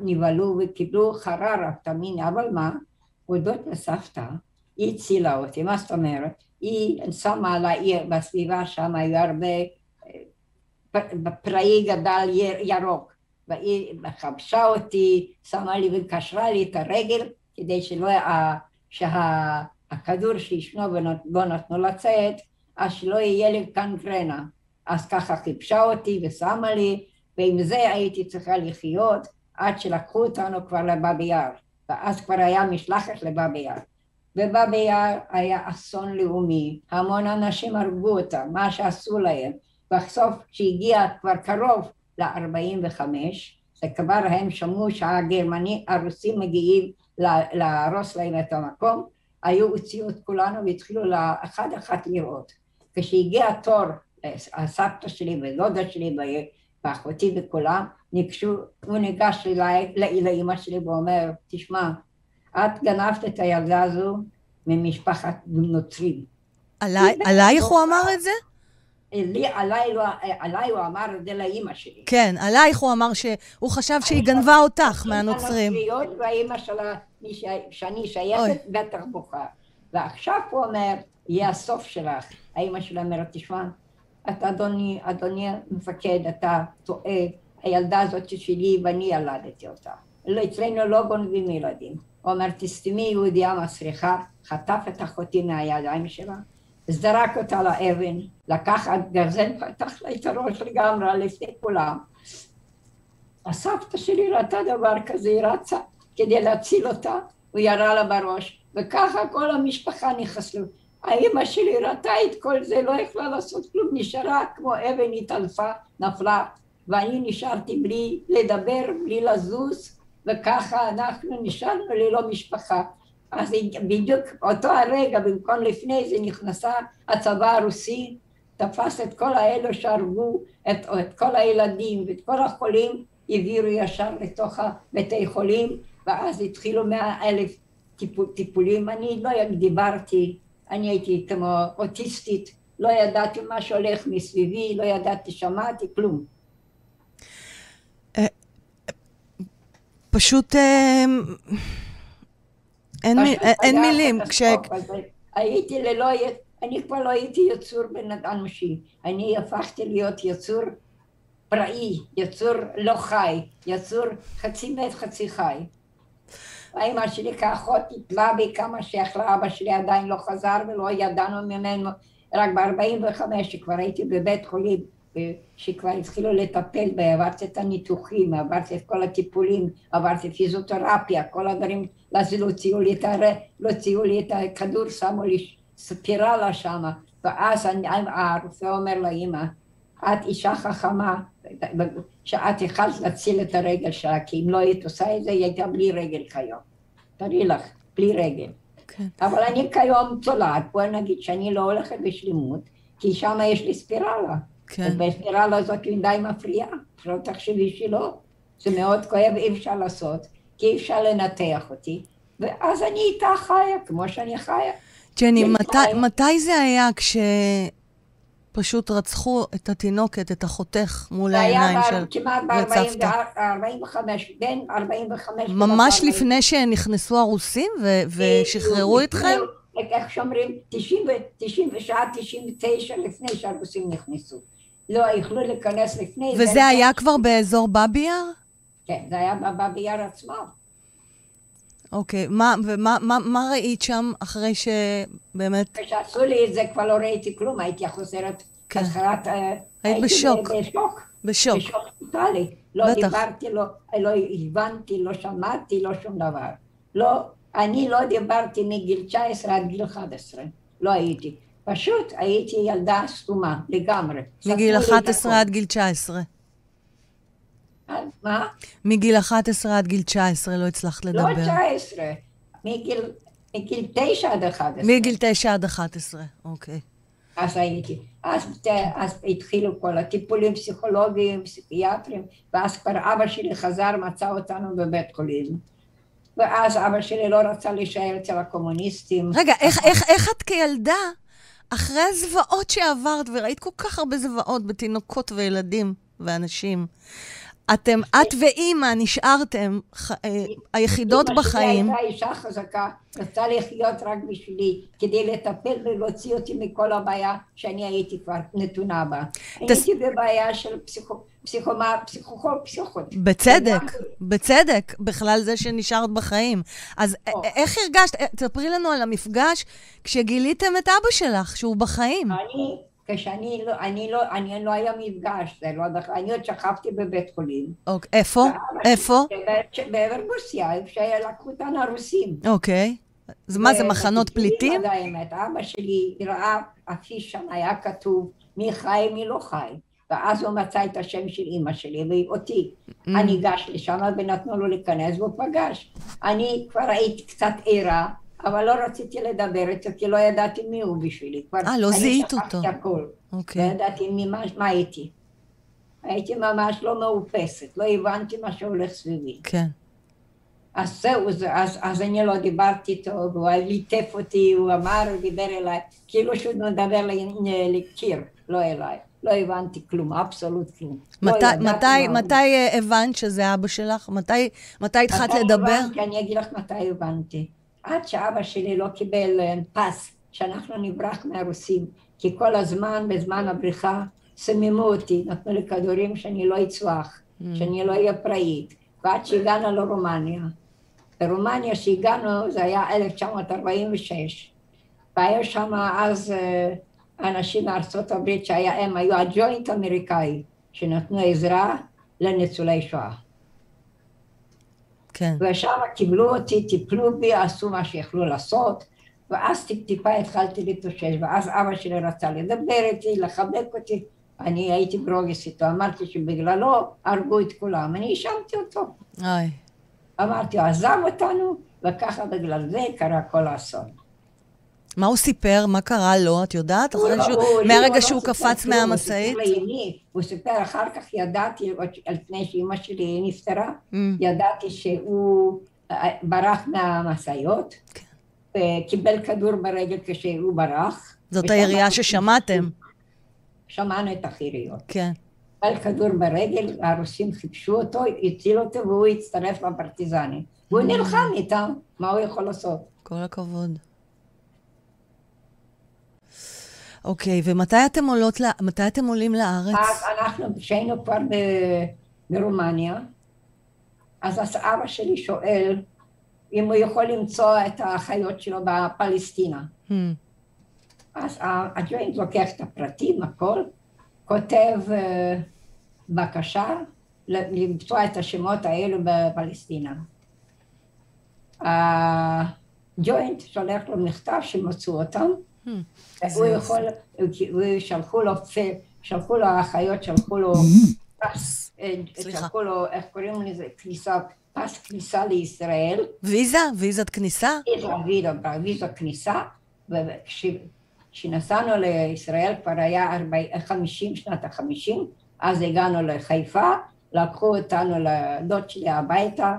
נבהלו וקיבלו חררה, תאמיני, אבל מה? הודות לסבתא, היא הצילה אותי, מה זאת אומרת? היא שמה על העיר, בסביבה שם היו הרבה, פראי גדל ירוק, והיא חבשה אותי, שמה לי וקשרה לי את הרגל כדי שלא, שהכדור שישנו בו נתנו לצאת, אז שלא יהיה לי קנגרנה. אז ככה חיפשה אותי ושמה לי, ועם זה הייתי צריכה לחיות עד שלקחו אותנו כבר לבאבי יאר, ואז כבר היה משלחת לבאבי יאר. בבאבי יאר היה אסון לאומי, המון אנשים הרגו אותם, מה שעשו להם, בסוף כשהגיע כבר קרוב ל-45, וכבר הם שמעו שהגרמנים, הרוסים מגיעים להרוס להם את המקום, היו הוציאו את כולנו והתחילו לאחד אחת לראות. כשהגיע התור, הסבתא שלי ודודה שלי ואחותי וכולם, ניגשו, הוא ניגש לאימא שלי ואומר, תשמע, את גנבת את הילדה הזו ממשפחת נוצרים. עלייך הוא אמר את זה? לי, עליי, לא, עליי הוא אמר את זה לאימא שלי. כן, עלייך הוא אמר שהוא חשב שהיא גנבה אותך מהנוצרים. והאימא שלה, שאני שייכת, בטח בוכה. ועכשיו הוא אומר, יהיה הסוף שלך. האימא שלה אומרת, תשמע, אתה אדוני, אדוני המפקד, אתה טועה, הילדה הזאת שלי ואני ילדתי אותה. לא, אצלנו לא גונבים ילדים. הוא אומר, תסתמי יהודיה מסריחה, חטף את אחותי מהידיים שלה, זרק אותה לאבן, לקח עד גרזן, פתח לה את הראש לגמרי לפני כולם. הסבתא שלי ראתה דבר כזה, היא רצה כדי להציל אותה, הוא ירה לה בראש, וככה כל המשפחה נכנסו. האימא שלי ראתה את כל זה, לא יכלה לעשות כלום, נשארה כמו אבן התעלפה, נפלה, ואני נשארתי בלי לדבר, בלי לזוז, וככה אנחנו נשארנו ללא משפחה. אז בדיוק אותו הרגע, במקום לפני זה נכנסה הצבא הרוסי, תפס את כל האלו שהרגו את, את כל הילדים ואת כל החולים, העבירו ישר לתוך בתי חולים, ואז התחילו מאה אלף טיפול, טיפולים. אני לא דיברתי, אני הייתי כמו אוטיסטית, לא ידעתי מה שהולך מסביבי, לא ידעתי, שמעתי, כלום. אה, פשוט... אה, אין, אין מילים. הייתי ללא, אני כבר לא הייתי יצור בן אנושי, אני הפכתי להיות יצור פראי, יצור לא חי, יצור חצי מת חצי חי. האמא שלי כאחות טיפלה בי כמה שיכלה, אבא שלי עדיין לא חזר ולא ידענו ממנו, רק ב-45 שכבר הייתי בבית חולים שכבר התחילו לטפל בי, עברתי את הניתוחים, עברתי את כל הטיפולים, עברתי פיזיותרפיה, כל הדברים, אז לא הוציאו לי את הר... לא הוציאו לי את הכדור, שמו לי ספירלה שמה, ואז הרופא אומר לאימא, את אישה חכמה, שאת יכולת להציל את הרגל שלה, כי אם לא היית עושה את זה, היא הייתה בלי רגל כיום. תראי לך, בלי רגל. כן. אבל אני כיום צולעת, בואי נגיד שאני לא הולכת בשלימות, כי שם יש לי ספירלה. כן. ובספירלה הזאת היא די מפריעה, שלא תחשבי שלא. זה מאוד כואב, אי אפשר לעשות, כי אי אפשר לנתח אותי, ואז אני איתה חיה, כמו שאני חיה. ג'ני, מתי, מתי זה היה כשפשוט רצחו את התינוקת, את החותך, מול העיניים של... זה היה כמעט ב-45, בין 45... ממש לפני שנכנסו הרוסים ושחררו אתכם? איך שאומרים, 99, 99 לפני שהרוסים נכנסו. לא יכלו להיכנס לפני. וזה היה כבר באזור באבי יאר? כן, זה היה בבאבי יאר עצמו. אוקיי, מה, ומה מה, מה ראית שם אחרי שבאמת... כשעשו לי את זה כבר לא ראיתי כלום, הייתי חוזרת כן. חזרת... אה, היית בשוק. בשוק. בשוק. בשוק טוטאלי. לא בטח. דיברתי, לא, לא הבנתי, לא שמעתי, לא שום דבר. לא, אני לא דיברתי מגיל 19 עד גיל 11, לא הייתי. פשוט הייתי ילדה סתומה לגמרי. מגיל 11 עד גיל 19. מה? מגיל 11 עד גיל 19 לא הצלחת לדבר. לא 19, מגיל, מגיל 9 עד 11. מגיל 9 עד 11, אוקיי. אז הייתי. אז, אז התחילו כל הטיפולים פסיכולוגיים, פסיכיאטריים, ואז כבר אבא שלי חזר, מצא אותנו בבית חולים. ואז אבא שלי לא רצה להישאר אצל הקומוניסטים. רגע, איך, איך, איך את כילדה, אחרי הזוועות שעברת, וראית כל כך הרבה זוועות בתינוקות וילדים ואנשים, אתם, את ואימא נשארתם אה, היחידות בחיים. אמא שלי הייתה אישה חזקה, רצתה לחיות רק בשבילי, כדי לטפל ולהוציא אותי מכל הבעיה שאני הייתי כבר נתונה בה. הייתי בבעיה של פסיכו... פסיכומה, פסיכוכול, פסיכות. בצדק, בצדק, בכלל זה שנשארת בחיים. אז. איך הרגשת, אה, תספרי לנו על המפגש כשגיליתם את אבא שלך, שהוא בחיים. אני, כשאני לא, אני לא, אני לא היה מפגש, זה לא, אני עוד שכבתי בבית חולים. אוקיי, איפה? איפה? בעבר רוסיה, איפה שלקחו אותנו הרוסים. אוקיי. אז מה זה, מחנות פליטים? האמת, אבא שלי ראה, אפיש שם היה כתוב, מי חי, מי לא חי. ואז הוא מצא את השם של אימא שלי ואותי. Mm. אני ניגש לשם ונתנו לו להיכנס והוא פגש. אני כבר הייתי קצת ערה, אבל לא רציתי לדבר איתו כי לא ידעתי מי הוא בשבילי. אה, לא זיהית אותו. אני שכחתי הכל. אוקיי. לא ידעתי מי, מה, הייתי. הייתי ממש לא מאופסת, לא הבנתי מה שהולך סביבי. כן. אז זהו, אז, אז, אני לא דיברתי איתו, והוא ליטף אותי, הוא אמר, הוא דיבר אליי, כאילו שהוא מדבר לקיר, לא אליי. לא הבנתי כלום, אבסולוט כלום. לא מתי, לא מתי, מתי הבנת שזה אבא שלך? מתי, מתי התחלת לדבר? הבנתי, אני אגיד לך מתי הבנתי. עד שאבא שלי לא קיבל אה, פס, שאנחנו נברח מהרוסים, כי כל הזמן, בזמן הבריחה, סממו אותי, נתנו לי כדורים שאני לא אצלח, mm. שאני לא אהיה פראית, ועד שהגענו לרומניה. ברומניה שהגענו זה היה 1946, והיה שם אז... Uh, אנשים מארצות הברית שהיה, הם היו הג'וינט אמריקאי, שנתנו עזרה לניצולי שואה. כן. ושם קיבלו אותי, טיפלו בי, עשו מה שיכלו לעשות, ואז טיפ טיפה התחלתי להתאושש, ואז אבא שלי רצה לדבר איתי, לחבק אותי, אני הייתי ברוגס איתו, אמרתי שבגללו הרגו את כולם, אני האשמתי אותו. אוי. אמרתי, הוא עזב אותנו, וככה בגלל זה קרה כל האסון. מה הוא סיפר? מה קרה לו? את יודעת? אחרי לא- שהוא, מהרגע לא שהוא קפץ מהמשאית? הוא סיפר אחר כך ידעתי, לפני שאימא שלי נפטרה, mm. ידעתי שהוא אה, ברח מהמשאיות, כן. וקיבל כדור ברגל כשהוא ברח. זאת הירייה ששמעתם. שמענו את החיריות. כן. קיבל כדור ברגל, הרוסים חיפשו אותו, הצילו אותו והוא הצטרף לפרטיזנים. והוא mm. נלחם איתם, מה הוא יכול לעשות? כל הכבוד. אוקיי, ומתי אתם, עולות, מתי אתם עולים לארץ? אז אנחנו, כשהיינו כבר ברומניה, אז אבא שלי שואל אם הוא יכול למצוא את האחיות שלו בפלסטינה. Hmm. אז הג'וינט לוקח את הפרטים, הכל, כותב uh, בקשה למצוא את השמות האלו בפלסטינה. הג'וינט שולח לו מכתב שמצאו אותם. הוא יכול, שלחו לו, שלחו לו האחיות, שלחו לו פס, אה, שלחו לו, איך קוראים לזה, כניסה, פס כניסה לישראל. ויזה? ויזת כניסה? ויזה, ויזה כניסה, וכשנסענו לישראל כבר היה 50, שנת ה-50, אז הגענו לחיפה, לקחו אותנו לדוד שלי הביתה,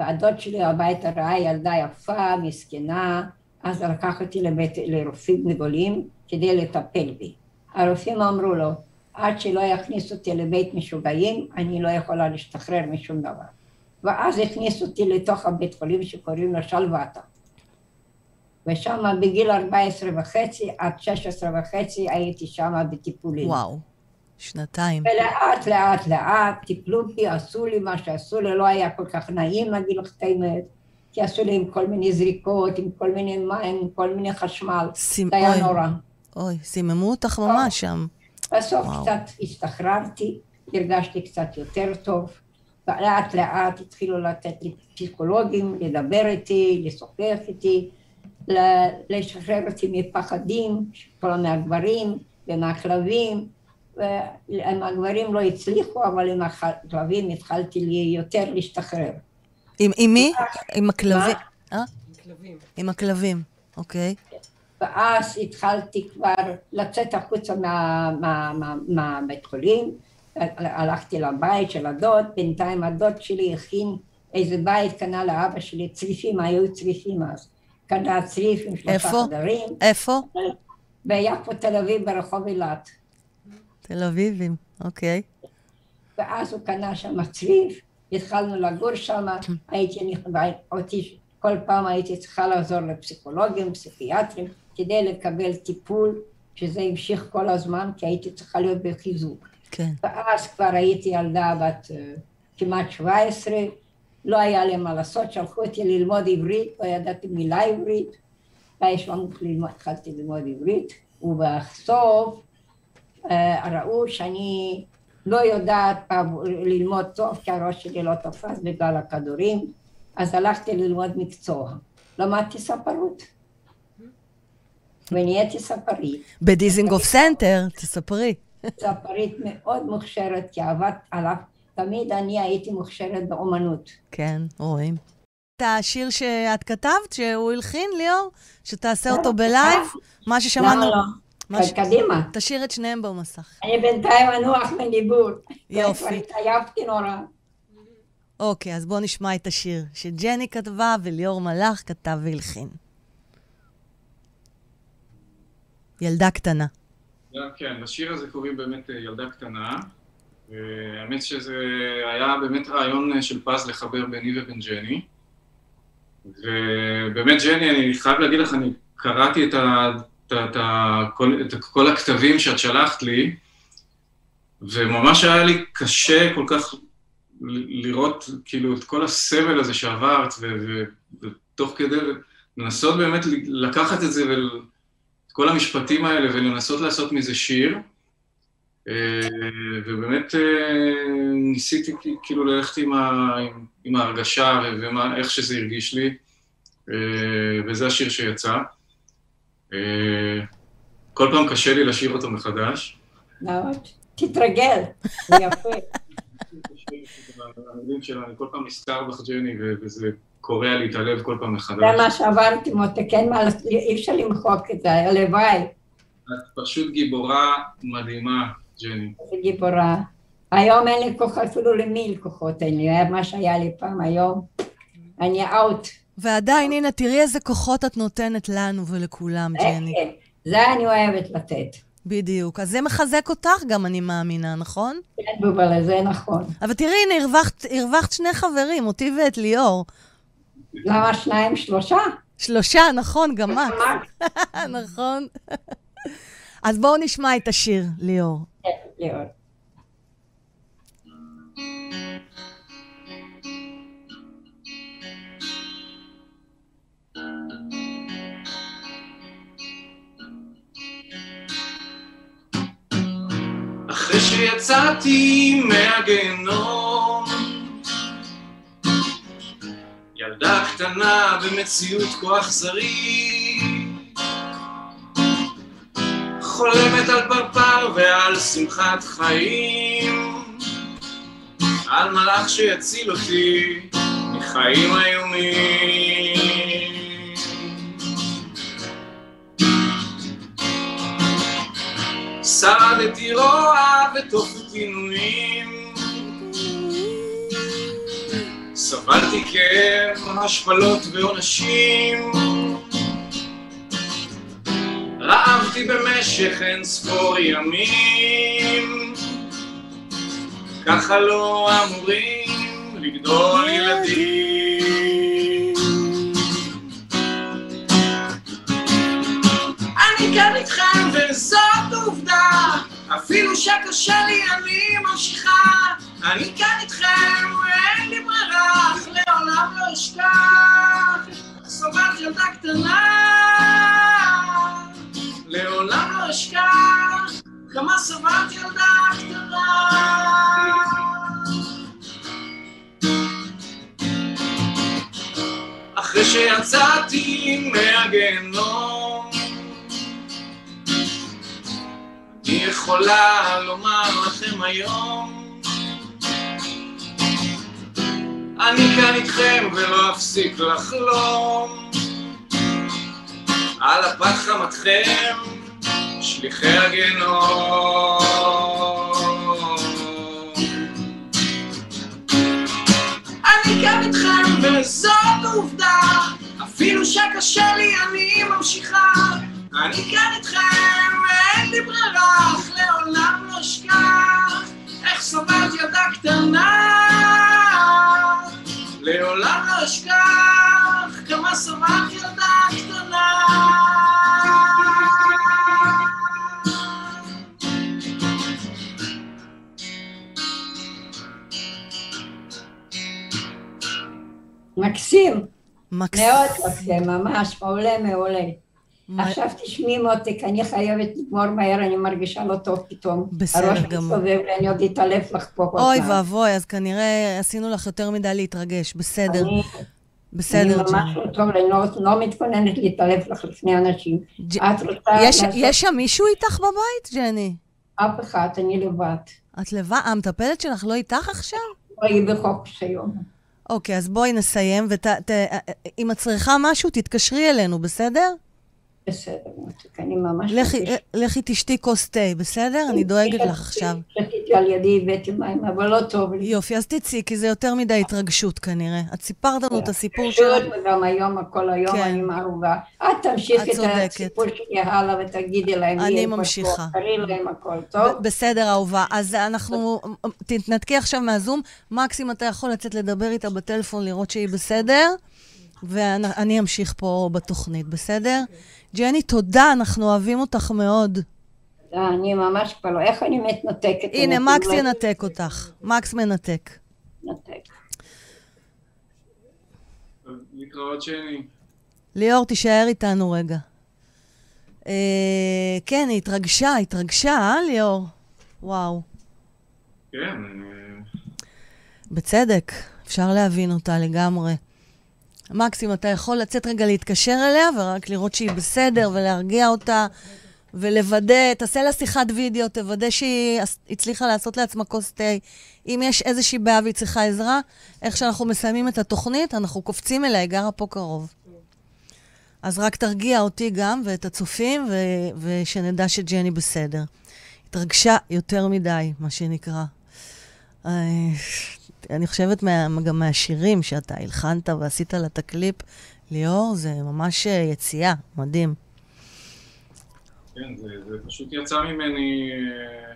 והדוד שלי הביתה ראה ילדה יפה, מסכנה, אז לקח אותי לבית, לרופאים גדולים כדי לטפל בי. הרופאים אמרו לו, עד שלא יכניס אותי לבית משוגעים, אני לא יכולה להשתחרר משום דבר. ואז הכניס אותי לתוך הבית חולים שקוראים לו שלוותה. ושם בגיל 14 וחצי עד 16 וחצי הייתי שם בטיפולים. וואו, שנתיים. ולאט לאט לאט טיפלו בי, עשו לי מה שעשו לי, לא היה כל כך נעים להגיד לך את האמת. כי עשו לי עם כל מיני זריקות, עם כל מיני מים, עם כל מיני חשמל. סימ... זה היה נורא. אוי, סיממו אותך ממש שם. בסוף וואו. קצת השתחררתי, הרגשתי קצת יותר טוב, ולאט לאט התחילו לתת לי פסיכולוגים, לדבר איתי, לשוחח איתי, לשחרר אותי מפחדים, כל מהגברים ומהכלבים. עם הגברים לא הצליחו, אבל עם הכלבים התחלתי לי יותר להשתחרר. עם, עם מי? עם הכלבים. אה? עם הכלבים, אוקיי. ואז התחלתי כבר לצאת החוצה מהבית חולים, הלכתי לבית של הדוד, בינתיים הדוד שלי הכין איזה בית קנה לאבא שלי צריפים, היו צריפים אז. קנה צריף עם שלושה? חדרים. איפה? ביפו תל אביב ברחוב אילת. תל אביבים, אוקיי. ואז הוא קנה שם צריף, התחלנו לגור שם, הייתי נכבה, אותי, כל פעם הייתי צריכה לעזור לפסיכולוגים, פסיכיאטרים, כדי לקבל טיפול, שזה המשיך כל הזמן, כי הייתי צריכה להיות בחיזוק. כן. ואז כבר הייתי ילדה בת אה, כמעט 17, לא היה לי מה לעשות, שלחו אותי ללמוד עברית, לא ידעתי מילה עברית, וישבנו ללמוד, התחלתי ללמוד עברית, ובסוף אה, ראו שאני לא יודעת פעם ללמוד טוב, כי הראש שלי לא תפס בגלל הכדורים, אז הלכתי ללמוד מקצוע. למדתי ספרות. ונהייתי ספרית. בדיזינגוף סנטר, תספרי. ספרית מאוד מוכשרת, כי עבדת עליו. תמיד אני הייתי מוכשרת באומנות. כן, רואים. את השיר שאת כתבת, שהוא הלחין, ליאור? שתעשה אותו בלייב? מה ששמענו... למה לא? מה ש- קדימה. תשאיר את שניהם במסך. אני בינתיים אנוח מניבור. יופי. כבר התעייפתי נורא. אוקיי, אז בואו נשמע את השיר שג'ני כתבה וליאור מלאך כתב והלחין. ילדה קטנה. כן, לשיר הזה קוראים באמת אה, ילדה קטנה. אה, האמת שזה היה באמת רעיון אה, של פז לחבר ביני ובין ג'ני. ובאמת ג'ני, אני חייב להגיד לך, אני קראתי את, ה, את, את, כל, את כל הכתבים שאת שלחת לי, וממש היה לי קשה כל כך לראות כאילו את כל הסבל הזה שעברת, ו- ו- ותוך כדי לנסות באמת לקחת את זה ול... את כל המשפטים האלה ולנסות לעשות מזה שיר. אה, ובאמת אה, ניסיתי כאילו ללכת עם, ה, עם, עם ההרגשה ואיך שזה הרגיש לי, אה, וזה השיר שיצא. אה, כל פעם קשה לי לשיר אותו מחדש. מאוד. תתרגל, יפה. שלה, אני כל פעם נזכר בך ג'ני, וזה קורע לי את הלב כל פעם מחדש. זה מה שעברתי, מותק, אין מה לעשות, אי אפשר למחוק את זה, הלוואי, את פשוט גיבורה מדהימה, ג'ני. איזה גיבורה. היום אין לי כוחות, אפילו למי כוחות אין לי, מה שהיה לי פעם, היום אני אאוט. ועדיין, הנה, תראי איזה כוחות את נותנת לנו ולכולם, ג'ני. כן, זה אני אוהבת לתת. בדיוק. אז זה מחזק אותך גם, אני מאמינה, נכון? כן, בובל, זה נכון. אבל תראי, הנה, הרווחת, הרווחת שני חברים, אותי ואת ליאור. למה שניים, שלושה? שלושה, נכון, גם את. נכון. אז בואו נשמע את השיר, ליאור. כן, ליאור. אחרי שיצאתי מהגיהנום. ילדה קטנה במציאות כה אכזרי חולמת על פרפר ועל שמחת חיים. על מלאך שיציל אותי מחיים איומים שרדתי רוע ותוך עינויים סבלתי כאב, השפלות ועונשים. רעבתי במשך אין ספור ימים. ככה לא אמורים לגדול ילדים. אני כאן איתכם וזאת עובדה אפילו שקשה לי אני ממשיכה. אני כאן איתכם ואין לי ברירה אך לעולם לא אשכח. סובלת ילדה קטנה. לעולם לא אשכח כמה סבלת ילדה קטנה. אחרי שיצאתי מהגיהנום אני יכולה לומר לכם היום אני כאן איתכם ולא אפסיק לחלום על אפת חמתכם שליחי הגיהנום אני כאן איתכם וזאת עובדה, אפילו שקשה לי אני ממשיכה. אני כאן איתכם, ואין לי ברירה, אך לעולם לא אשכח איך סובלת ילדה קטנה. לעולם לא אשכח כמה סבלת ילדה קטנה. מקסים, מקסים. מאוד מקסים, ממש מעולה מעולה. עכשיו תשמעי מותק, אני חייבת לגמור מהר, אני מרגישה לא טוב פתאום. בסדר הראש גמור. מסתובב לי, אני עוד אתעלף לך פה. אוי. ואבוי, אז כנראה עשינו לך יותר מדי להתרגש. בסדר, אני- בסדר, אני ממש. לא טוב, אני לא- לא מתכוננת להתעלף לך לפני אנשים. ג'- את רוצה יש- לעשות- יש שם מישהו איתך בבית, ג'ני? אף אחד, אני לבד. את לבד? המטפלת שלך לא איתך עכשיו? היא בחופש היום. אוקיי, אז בואי נסיים, ואם את צריכה משהו, תתקשרי אלינו, בסדר? בסדר, אני ממש... לכי- מרגישה- לכי תשתי כוס תה, בסדר? אני דואגת לך עכשיו. שתיתי על ידי, הבאתי מים, אבל לא טוב לי. יופי, אז תצאי, כי זה יותר מדי התרגשות כנראה. את סיפרת לנו את הסיפור פשוט, שלך. וגם היום, כל היום כן. אני מערובה. את תמשיכי את. הסיפור שלי הלאה ותגידי להם. אני ממשיכה. תראי להם הכל, טוב? בסדר, אהובה. אז אנחנו, תתנתקי עכשיו מהזום. מקסים, אתה יכול לצאת לדבר איתה בטלפון, לראות שהיא בסדר, ואני אמשיך פה בתוכנית, בסדר? ג'ני, תודה, אנחנו אוהבים אותך מאוד. אני ממש כבר לא, איך אני מתנתקת? הנה, מקס לא ינתק אותך. מקס מנתק. מתנתק. להתראות שני. ליאור, תישאר איתנו רגע. אה, כן, היא התרגשה, התרגשה, אה, ליאור? וואו. כן, אה, בצדק, אפשר להבין אותה לגמרי. מקסים, אתה יכול לצאת רגע להתקשר אליה ורק לראות שהיא בסדר ולהרגיע אותה ולוודא, תעשה לה שיחת וידאו, תוודא שהיא הצליחה לעשות לעצמה כוס תה. אם יש איזושהי בעיה והיא צריכה עזרה, איך שאנחנו מסיימים את התוכנית, אנחנו קופצים אליה, היא גרה פה קרוב. אז רק תרגיע אותי גם ואת הצופים, ו- ושנדע שג'ני בסדר. התרגשה יותר מדי, מה שנקרא. אני חושבת מה, גם מהשירים שאתה הלחנת ועשית לה את הקליפ, ליאור, זה ממש אה, יציאה, מדהים. כן, זה, זה פשוט יצא ממני, אה,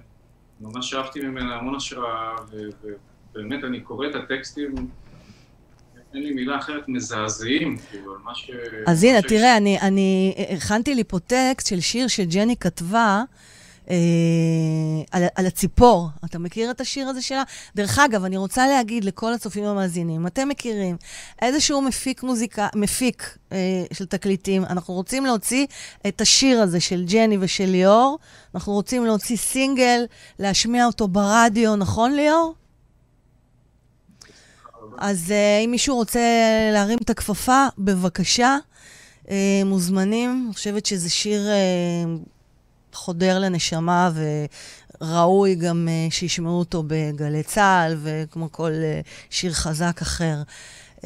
ממש שאבתי ממנה המון השראה, ובאמת אני קורא את הטקסטים, אין לי מילה אחרת, מזעזעים, כאילו, על מה ש... אז הנה, ש- תראה, אני, אני הכנתי לי פה טקסט של שיר שג'ני כתבה אה, על, על הציפור. אתה מכיר את השיר הזה שלה? דרך אגב, אני רוצה להגיד לכל הצופים המאזינים, אתם מכירים איזשהו מפיק מוזיקה, מפיק אה, של תקליטים, אנחנו רוצים להוציא את השיר הזה של ג'ני ושל ליאור, אנחנו רוצים להוציא סינגל, להשמיע אותו ברדיו, נכון ליאור? אז uh, אם מישהו רוצה להרים את הכפפה, בבקשה, uh, מוזמנים. אני חושבת שזה שיר uh, חודר לנשמה וראוי גם uh, שישמעו אותו בגלי צה"ל וכמו כל uh, שיר חזק אחר. Um,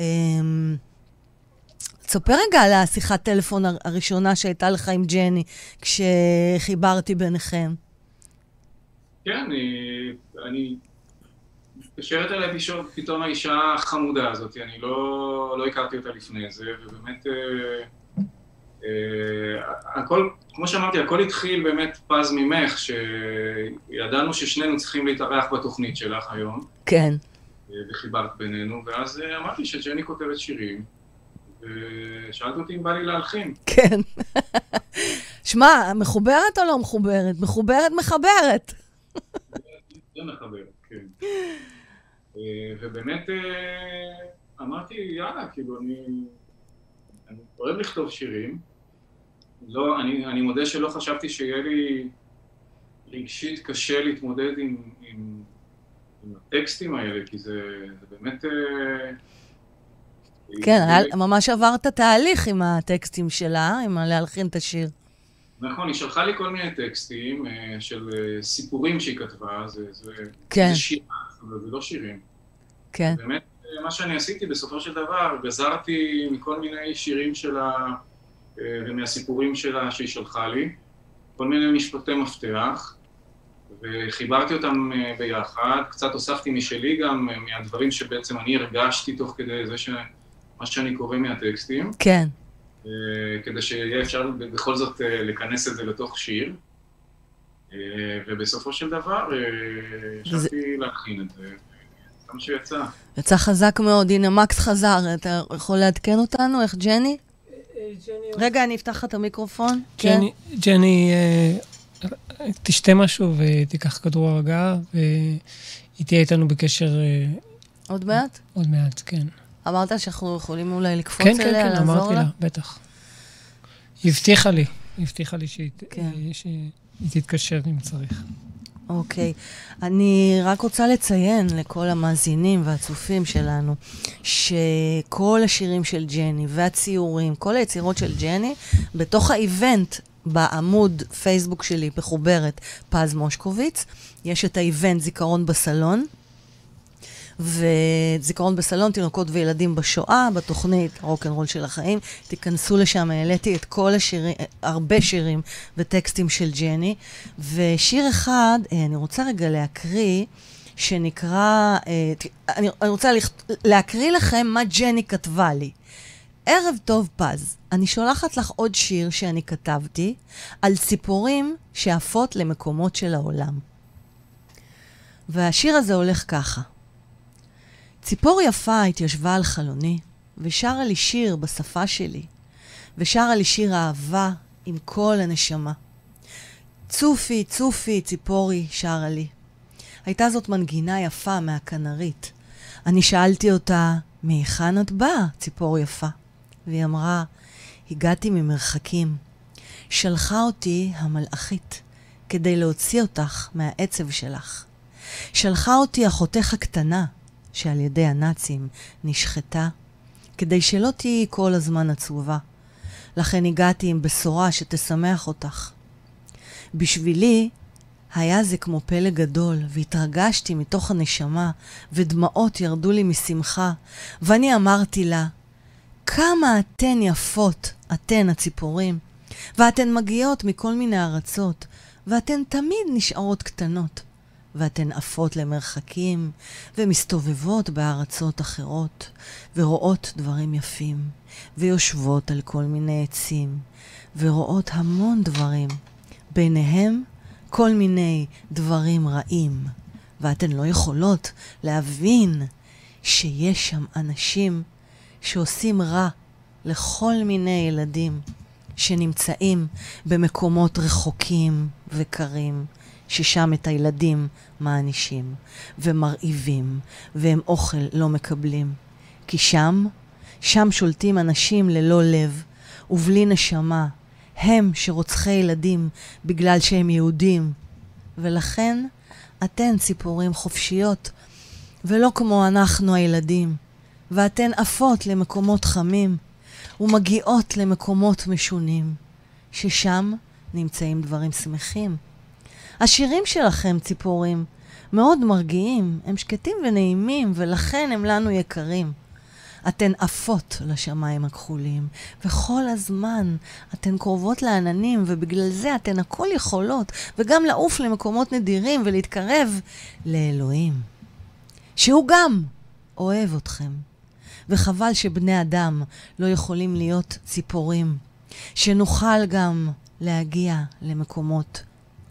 תספר רגע על השיחת טלפון הר- הראשונה שהייתה לך עם ג'ני כשחיברתי ביניכם. כן, אני, אני מתקשרת אליי פתאום, האישה החמודה הזאת, אני לא, לא הכרתי אותה לפני זה, ובאמת, אה, אה, הכל, כמו שאמרתי, הכל התחיל באמת פז ממך, שידענו ששנינו צריכים להתארח בתוכנית שלך היום, כן. אה, וחיברת בינינו, ואז אה, אמרתי שג'ני כותבת שירים, ושאלת אותי אם בא לי להלחין. כן. שמע, מחוברת או לא מחוברת? מחוברת, מחברת. זה מחבר, כן. אה, ובאמת אה, אמרתי, יאללה, כאילו, אני, אני אוהב לכתוב שירים. לא, אני, אני מודה שלא חשבתי שיהיה לי רגשית קשה להתמודד עם, עם, עם הטקסטים האלה, כי זה, זה באמת... אה, כן, היה- ממש עברת תהליך עם הטקסטים שלה, עם להלחין את השיר. נכון, היא שלחה לי כל מיני טקסטים אה, של אה, סיפורים שהיא כתבה, זה, זה, כן. זה שירה, אבל זה לא שירים. כן. באמת, אה, מה שאני עשיתי בסופו של דבר, גזרתי מכל מיני שירים שלה אה, ומהסיפורים שלה שהיא שלחה לי, כל מיני משפטי מפתח, וחיברתי אותם אה, ביחד, קצת הוספתי משלי גם, אה, מהדברים שבעצם אני הרגשתי תוך כדי זה ש... מה שאני קורא מהטקסטים, כן. אה, כדי שיהיה אפשר בכל זאת לכנס את זה לתוך שיר. ובסופו של דבר, ישבתי להכין את זה, זה מה שיצא. יצא חזק מאוד. הנה, מקס חזר. אתה יכול לעדכן אותנו? איך ג'ני? רגע, אני אפתח לך את המיקרופון. כן. ג'ני, ג'ני אה, תשתה משהו ותיקח כדור הרגעה, והיא תהיה איתנו בקשר אה, עוד מעט? עוד מעט, כן. אמרת שאנחנו יכולים אולי לקפוץ כן, כן, אליה, כן, לעזור אמרתי לה? לה, בטח. היא הבטיחה לי, היא הבטיחה לי שהיא כן. שהיא תתקשר אם צריך. אוקיי. אני רק רוצה לציין לכל המאזינים והצופים שלנו, שכל השירים של ג'ני והציורים, כל היצירות של ג'ני, בתוך האיבנט בעמוד פייסבוק שלי, מחוברת פז מושקוביץ, יש את האיבנט זיכרון בסלון. וזיכרון בסלון, תינוקות וילדים בשואה, בתוכנית רוקנרול של החיים. תיכנסו לשם, העליתי את כל השירים, הרבה שירים וטקסטים של ג'ני. ושיר אחד, אה, אני רוצה רגע להקריא, שנקרא, אה, אני, רוצה להקריא לכם מה ג'ני כתבה לי. ערב טוב פז, אני שולחת לך עוד שיר שאני כתבתי על ציפורים שעפות למקומות של העולם. והשיר הזה הולך ככה. ציפור יפה התיישבה על חלוני, ושרה לי שיר בשפה שלי, ושרה לי שיר אהבה עם כל הנשמה. צופי, צופי, ציפורי, שרה לי. הייתה זאת מנגינה יפה מהכנרית. אני שאלתי אותה, מהיכן את באה, ציפור יפה? והיא אמרה, הגעתי ממרחקים. שלחה אותי המלאכית כדי להוציא אותך מהעצב שלך. שלחה אותי אחותך הקטנה, שעל ידי הנאצים נשחטה, כדי שלא תהיי כל הזמן עצובה. לכן הגעתי עם בשורה שתשמח אותך. בשבילי היה זה כמו פלא גדול, והתרגשתי מתוך הנשמה, ודמעות ירדו לי משמחה, ואני אמרתי לה, כמה אתן יפות, אתן הציפורים, ואתן מגיעות מכל מיני ארצות, ואתן תמיד נשארות קטנות. ואתן עפות למרחקים, ומסתובבות בארצות אחרות, ורואות דברים יפים, ויושבות על כל מיני עצים, ורואות המון דברים, ביניהם כל מיני דברים רעים, ואתן לא יכולות להבין שיש שם אנשים שעושים רע לכל מיני ילדים שנמצאים במקומות רחוקים וקרים, ששם את הילדים מענישים ומרעיבים, והם אוכל לא מקבלים. כי שם, שם שולטים אנשים ללא לב ובלי נשמה. הם שרוצחי ילדים בגלל שהם יהודים. ולכן אתן ציפורים חופשיות, ולא כמו אנחנו הילדים. ואתן עפות למקומות חמים, ומגיעות למקומות משונים, ששם נמצאים דברים שמחים. השירים שלכם, ציפורים, מאוד מרגיעים, הם שקטים ונעימים, ולכן הם לנו יקרים. אתן עפות לשמיים הכחולים, וכל הזמן אתן קרובות לעננים, ובגלל זה אתן הכל יכולות, וגם לעוף למקומות נדירים ולהתקרב לאלוהים, שהוא גם אוהב אתכם. וחבל שבני אדם לא יכולים להיות ציפורים, שנוכל גם להגיע למקומות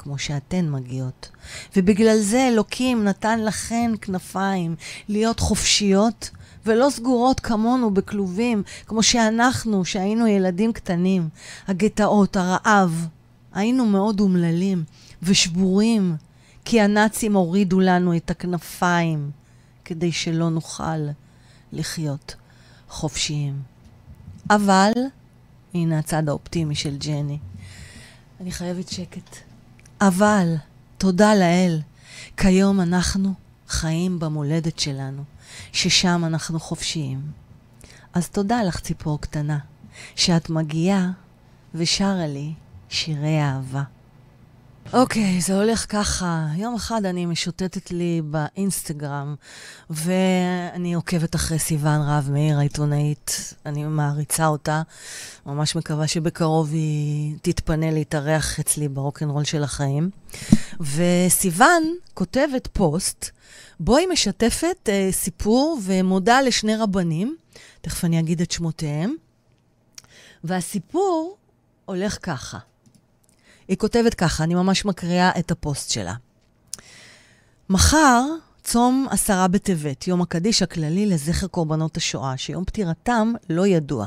כמו שאתן מגיעות. ובגלל זה אלוקים נתן לכן כנפיים להיות חופשיות ולא סגורות כמונו בכלובים, כמו שאנחנו, שהיינו ילדים קטנים. הגטאות, הרעב, היינו מאוד אומללים ושבורים, כי הנאצים הורידו לנו את הכנפיים כדי שלא נוכל לחיות חופשיים. אבל, הנה הצד האופטימי של ג'ני. אני חייבת שקט. אבל, תודה לאל, כיום אנחנו חיים במולדת שלנו, ששם אנחנו חופשיים. אז תודה לך, ציפור קטנה, שאת מגיעה ושרה לי שירי אהבה. אוקיי, זה הולך ככה. יום אחד אני משוטטת לי באינסטגרם, ואני עוקבת אחרי סיוון רהב מאיר, העיתונאית. אני מעריצה אותה. ממש מקווה שבקרוב היא תתפנה להתארח אצלי ברוקנרול של החיים. וסיוון כותבת פוסט, בו היא משתפת אה, סיפור ומודה לשני רבנים תכף אני אגיד את שמותיהם. והסיפור הולך ככה. היא כותבת ככה, אני ממש מקריאה את הפוסט שלה. מחר, צום עשרה בטבת, יום הקדיש הכללי לזכר קורבנות השואה, שיום פטירתם לא ידוע.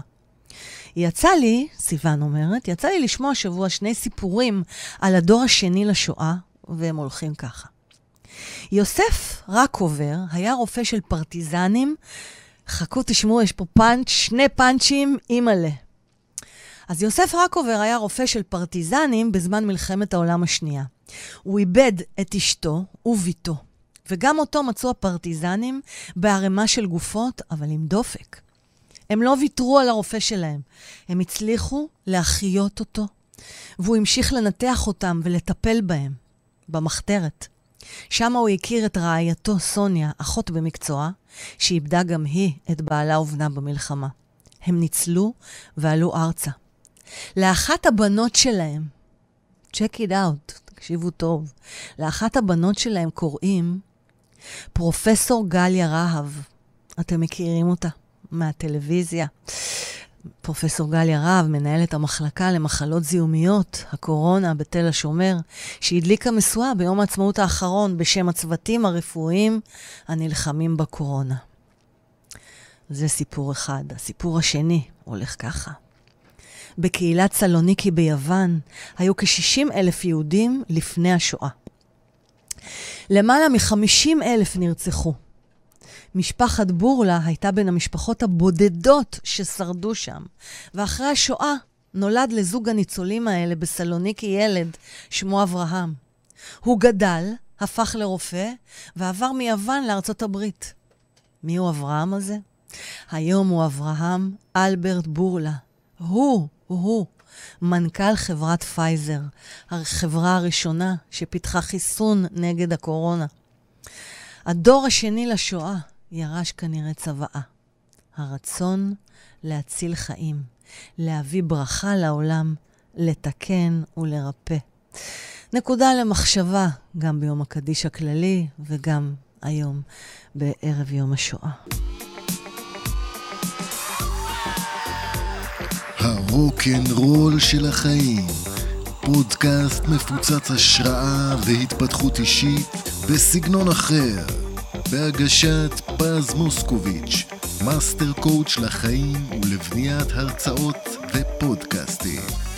יצא לי, סיוון אומרת, יצא לי לשמוע השבוע שני סיפורים על הדור השני לשואה, והם הולכים ככה. יוסף רקובר היה רופא של פרטיזנים. חכו, תשמעו, יש פה פאנץ', שני פאנצ'ים, אימא'לה. אז יוסף רקובר היה רופא של פרטיזנים בזמן מלחמת העולם השנייה. הוא איבד את אשתו וביתו, וגם אותו מצאו הפרטיזנים בערימה של גופות, אבל עם דופק. הם לא ויתרו על הרופא שלהם, הם הצליחו להחיות אותו, והוא המשיך לנתח אותם ולטפל בהם, במחתרת. שם הוא הכיר את רעייתו סוניה, אחות במקצועה, שאיבדה גם היא את בעלה ובנה במלחמה. הם ניצלו ועלו ארצה. לאחת הבנות שלהם, check it out, תקשיבו טוב, לאחת הבנות שלהם קוראים פרופסור גליה רהב. אתם מכירים אותה מהטלוויזיה. פרופסור גליה רהב, מנהלת המחלקה למחלות זיהומיות, הקורונה, בתל השומר, שהדליקה משואה ביום העצמאות האחרון בשם הצוותים הרפואיים הנלחמים בקורונה. זה סיפור אחד. הסיפור השני הולך ככה. בקהילת סלוניקי ביוון היו כ-60 אלף יהודים לפני השואה. למעלה מ-50 אלף נרצחו. משפחת בורלה הייתה בין המשפחות הבודדות ששרדו שם, ואחרי השואה נולד לזוג הניצולים האלה בסלוניקי ילד, שמו אברהם. הוא גדל, הפך לרופא, ועבר מיוון לארצות הברית. מי הוא אברהם הזה? היום הוא אברהם אלברט בורלה. הוא, הוא, מנכ"ל חברת פייזר, החברה הראשונה שפיתחה חיסון נגד הקורונה. הדור השני לשואה ירש כנראה צוואה. הרצון להציל חיים, להביא ברכה לעולם, לתקן ולרפא. נקודה למחשבה, גם ביום הקדיש הכללי וגם היום, בערב יום השואה. הרוקנרול של החיים, פודקאסט מפוצץ השראה והתפתחות אישית בסגנון אחר, בהגשת פז מוסקוביץ', master coach לחיים ולבניית הרצאות ופודקאסטים.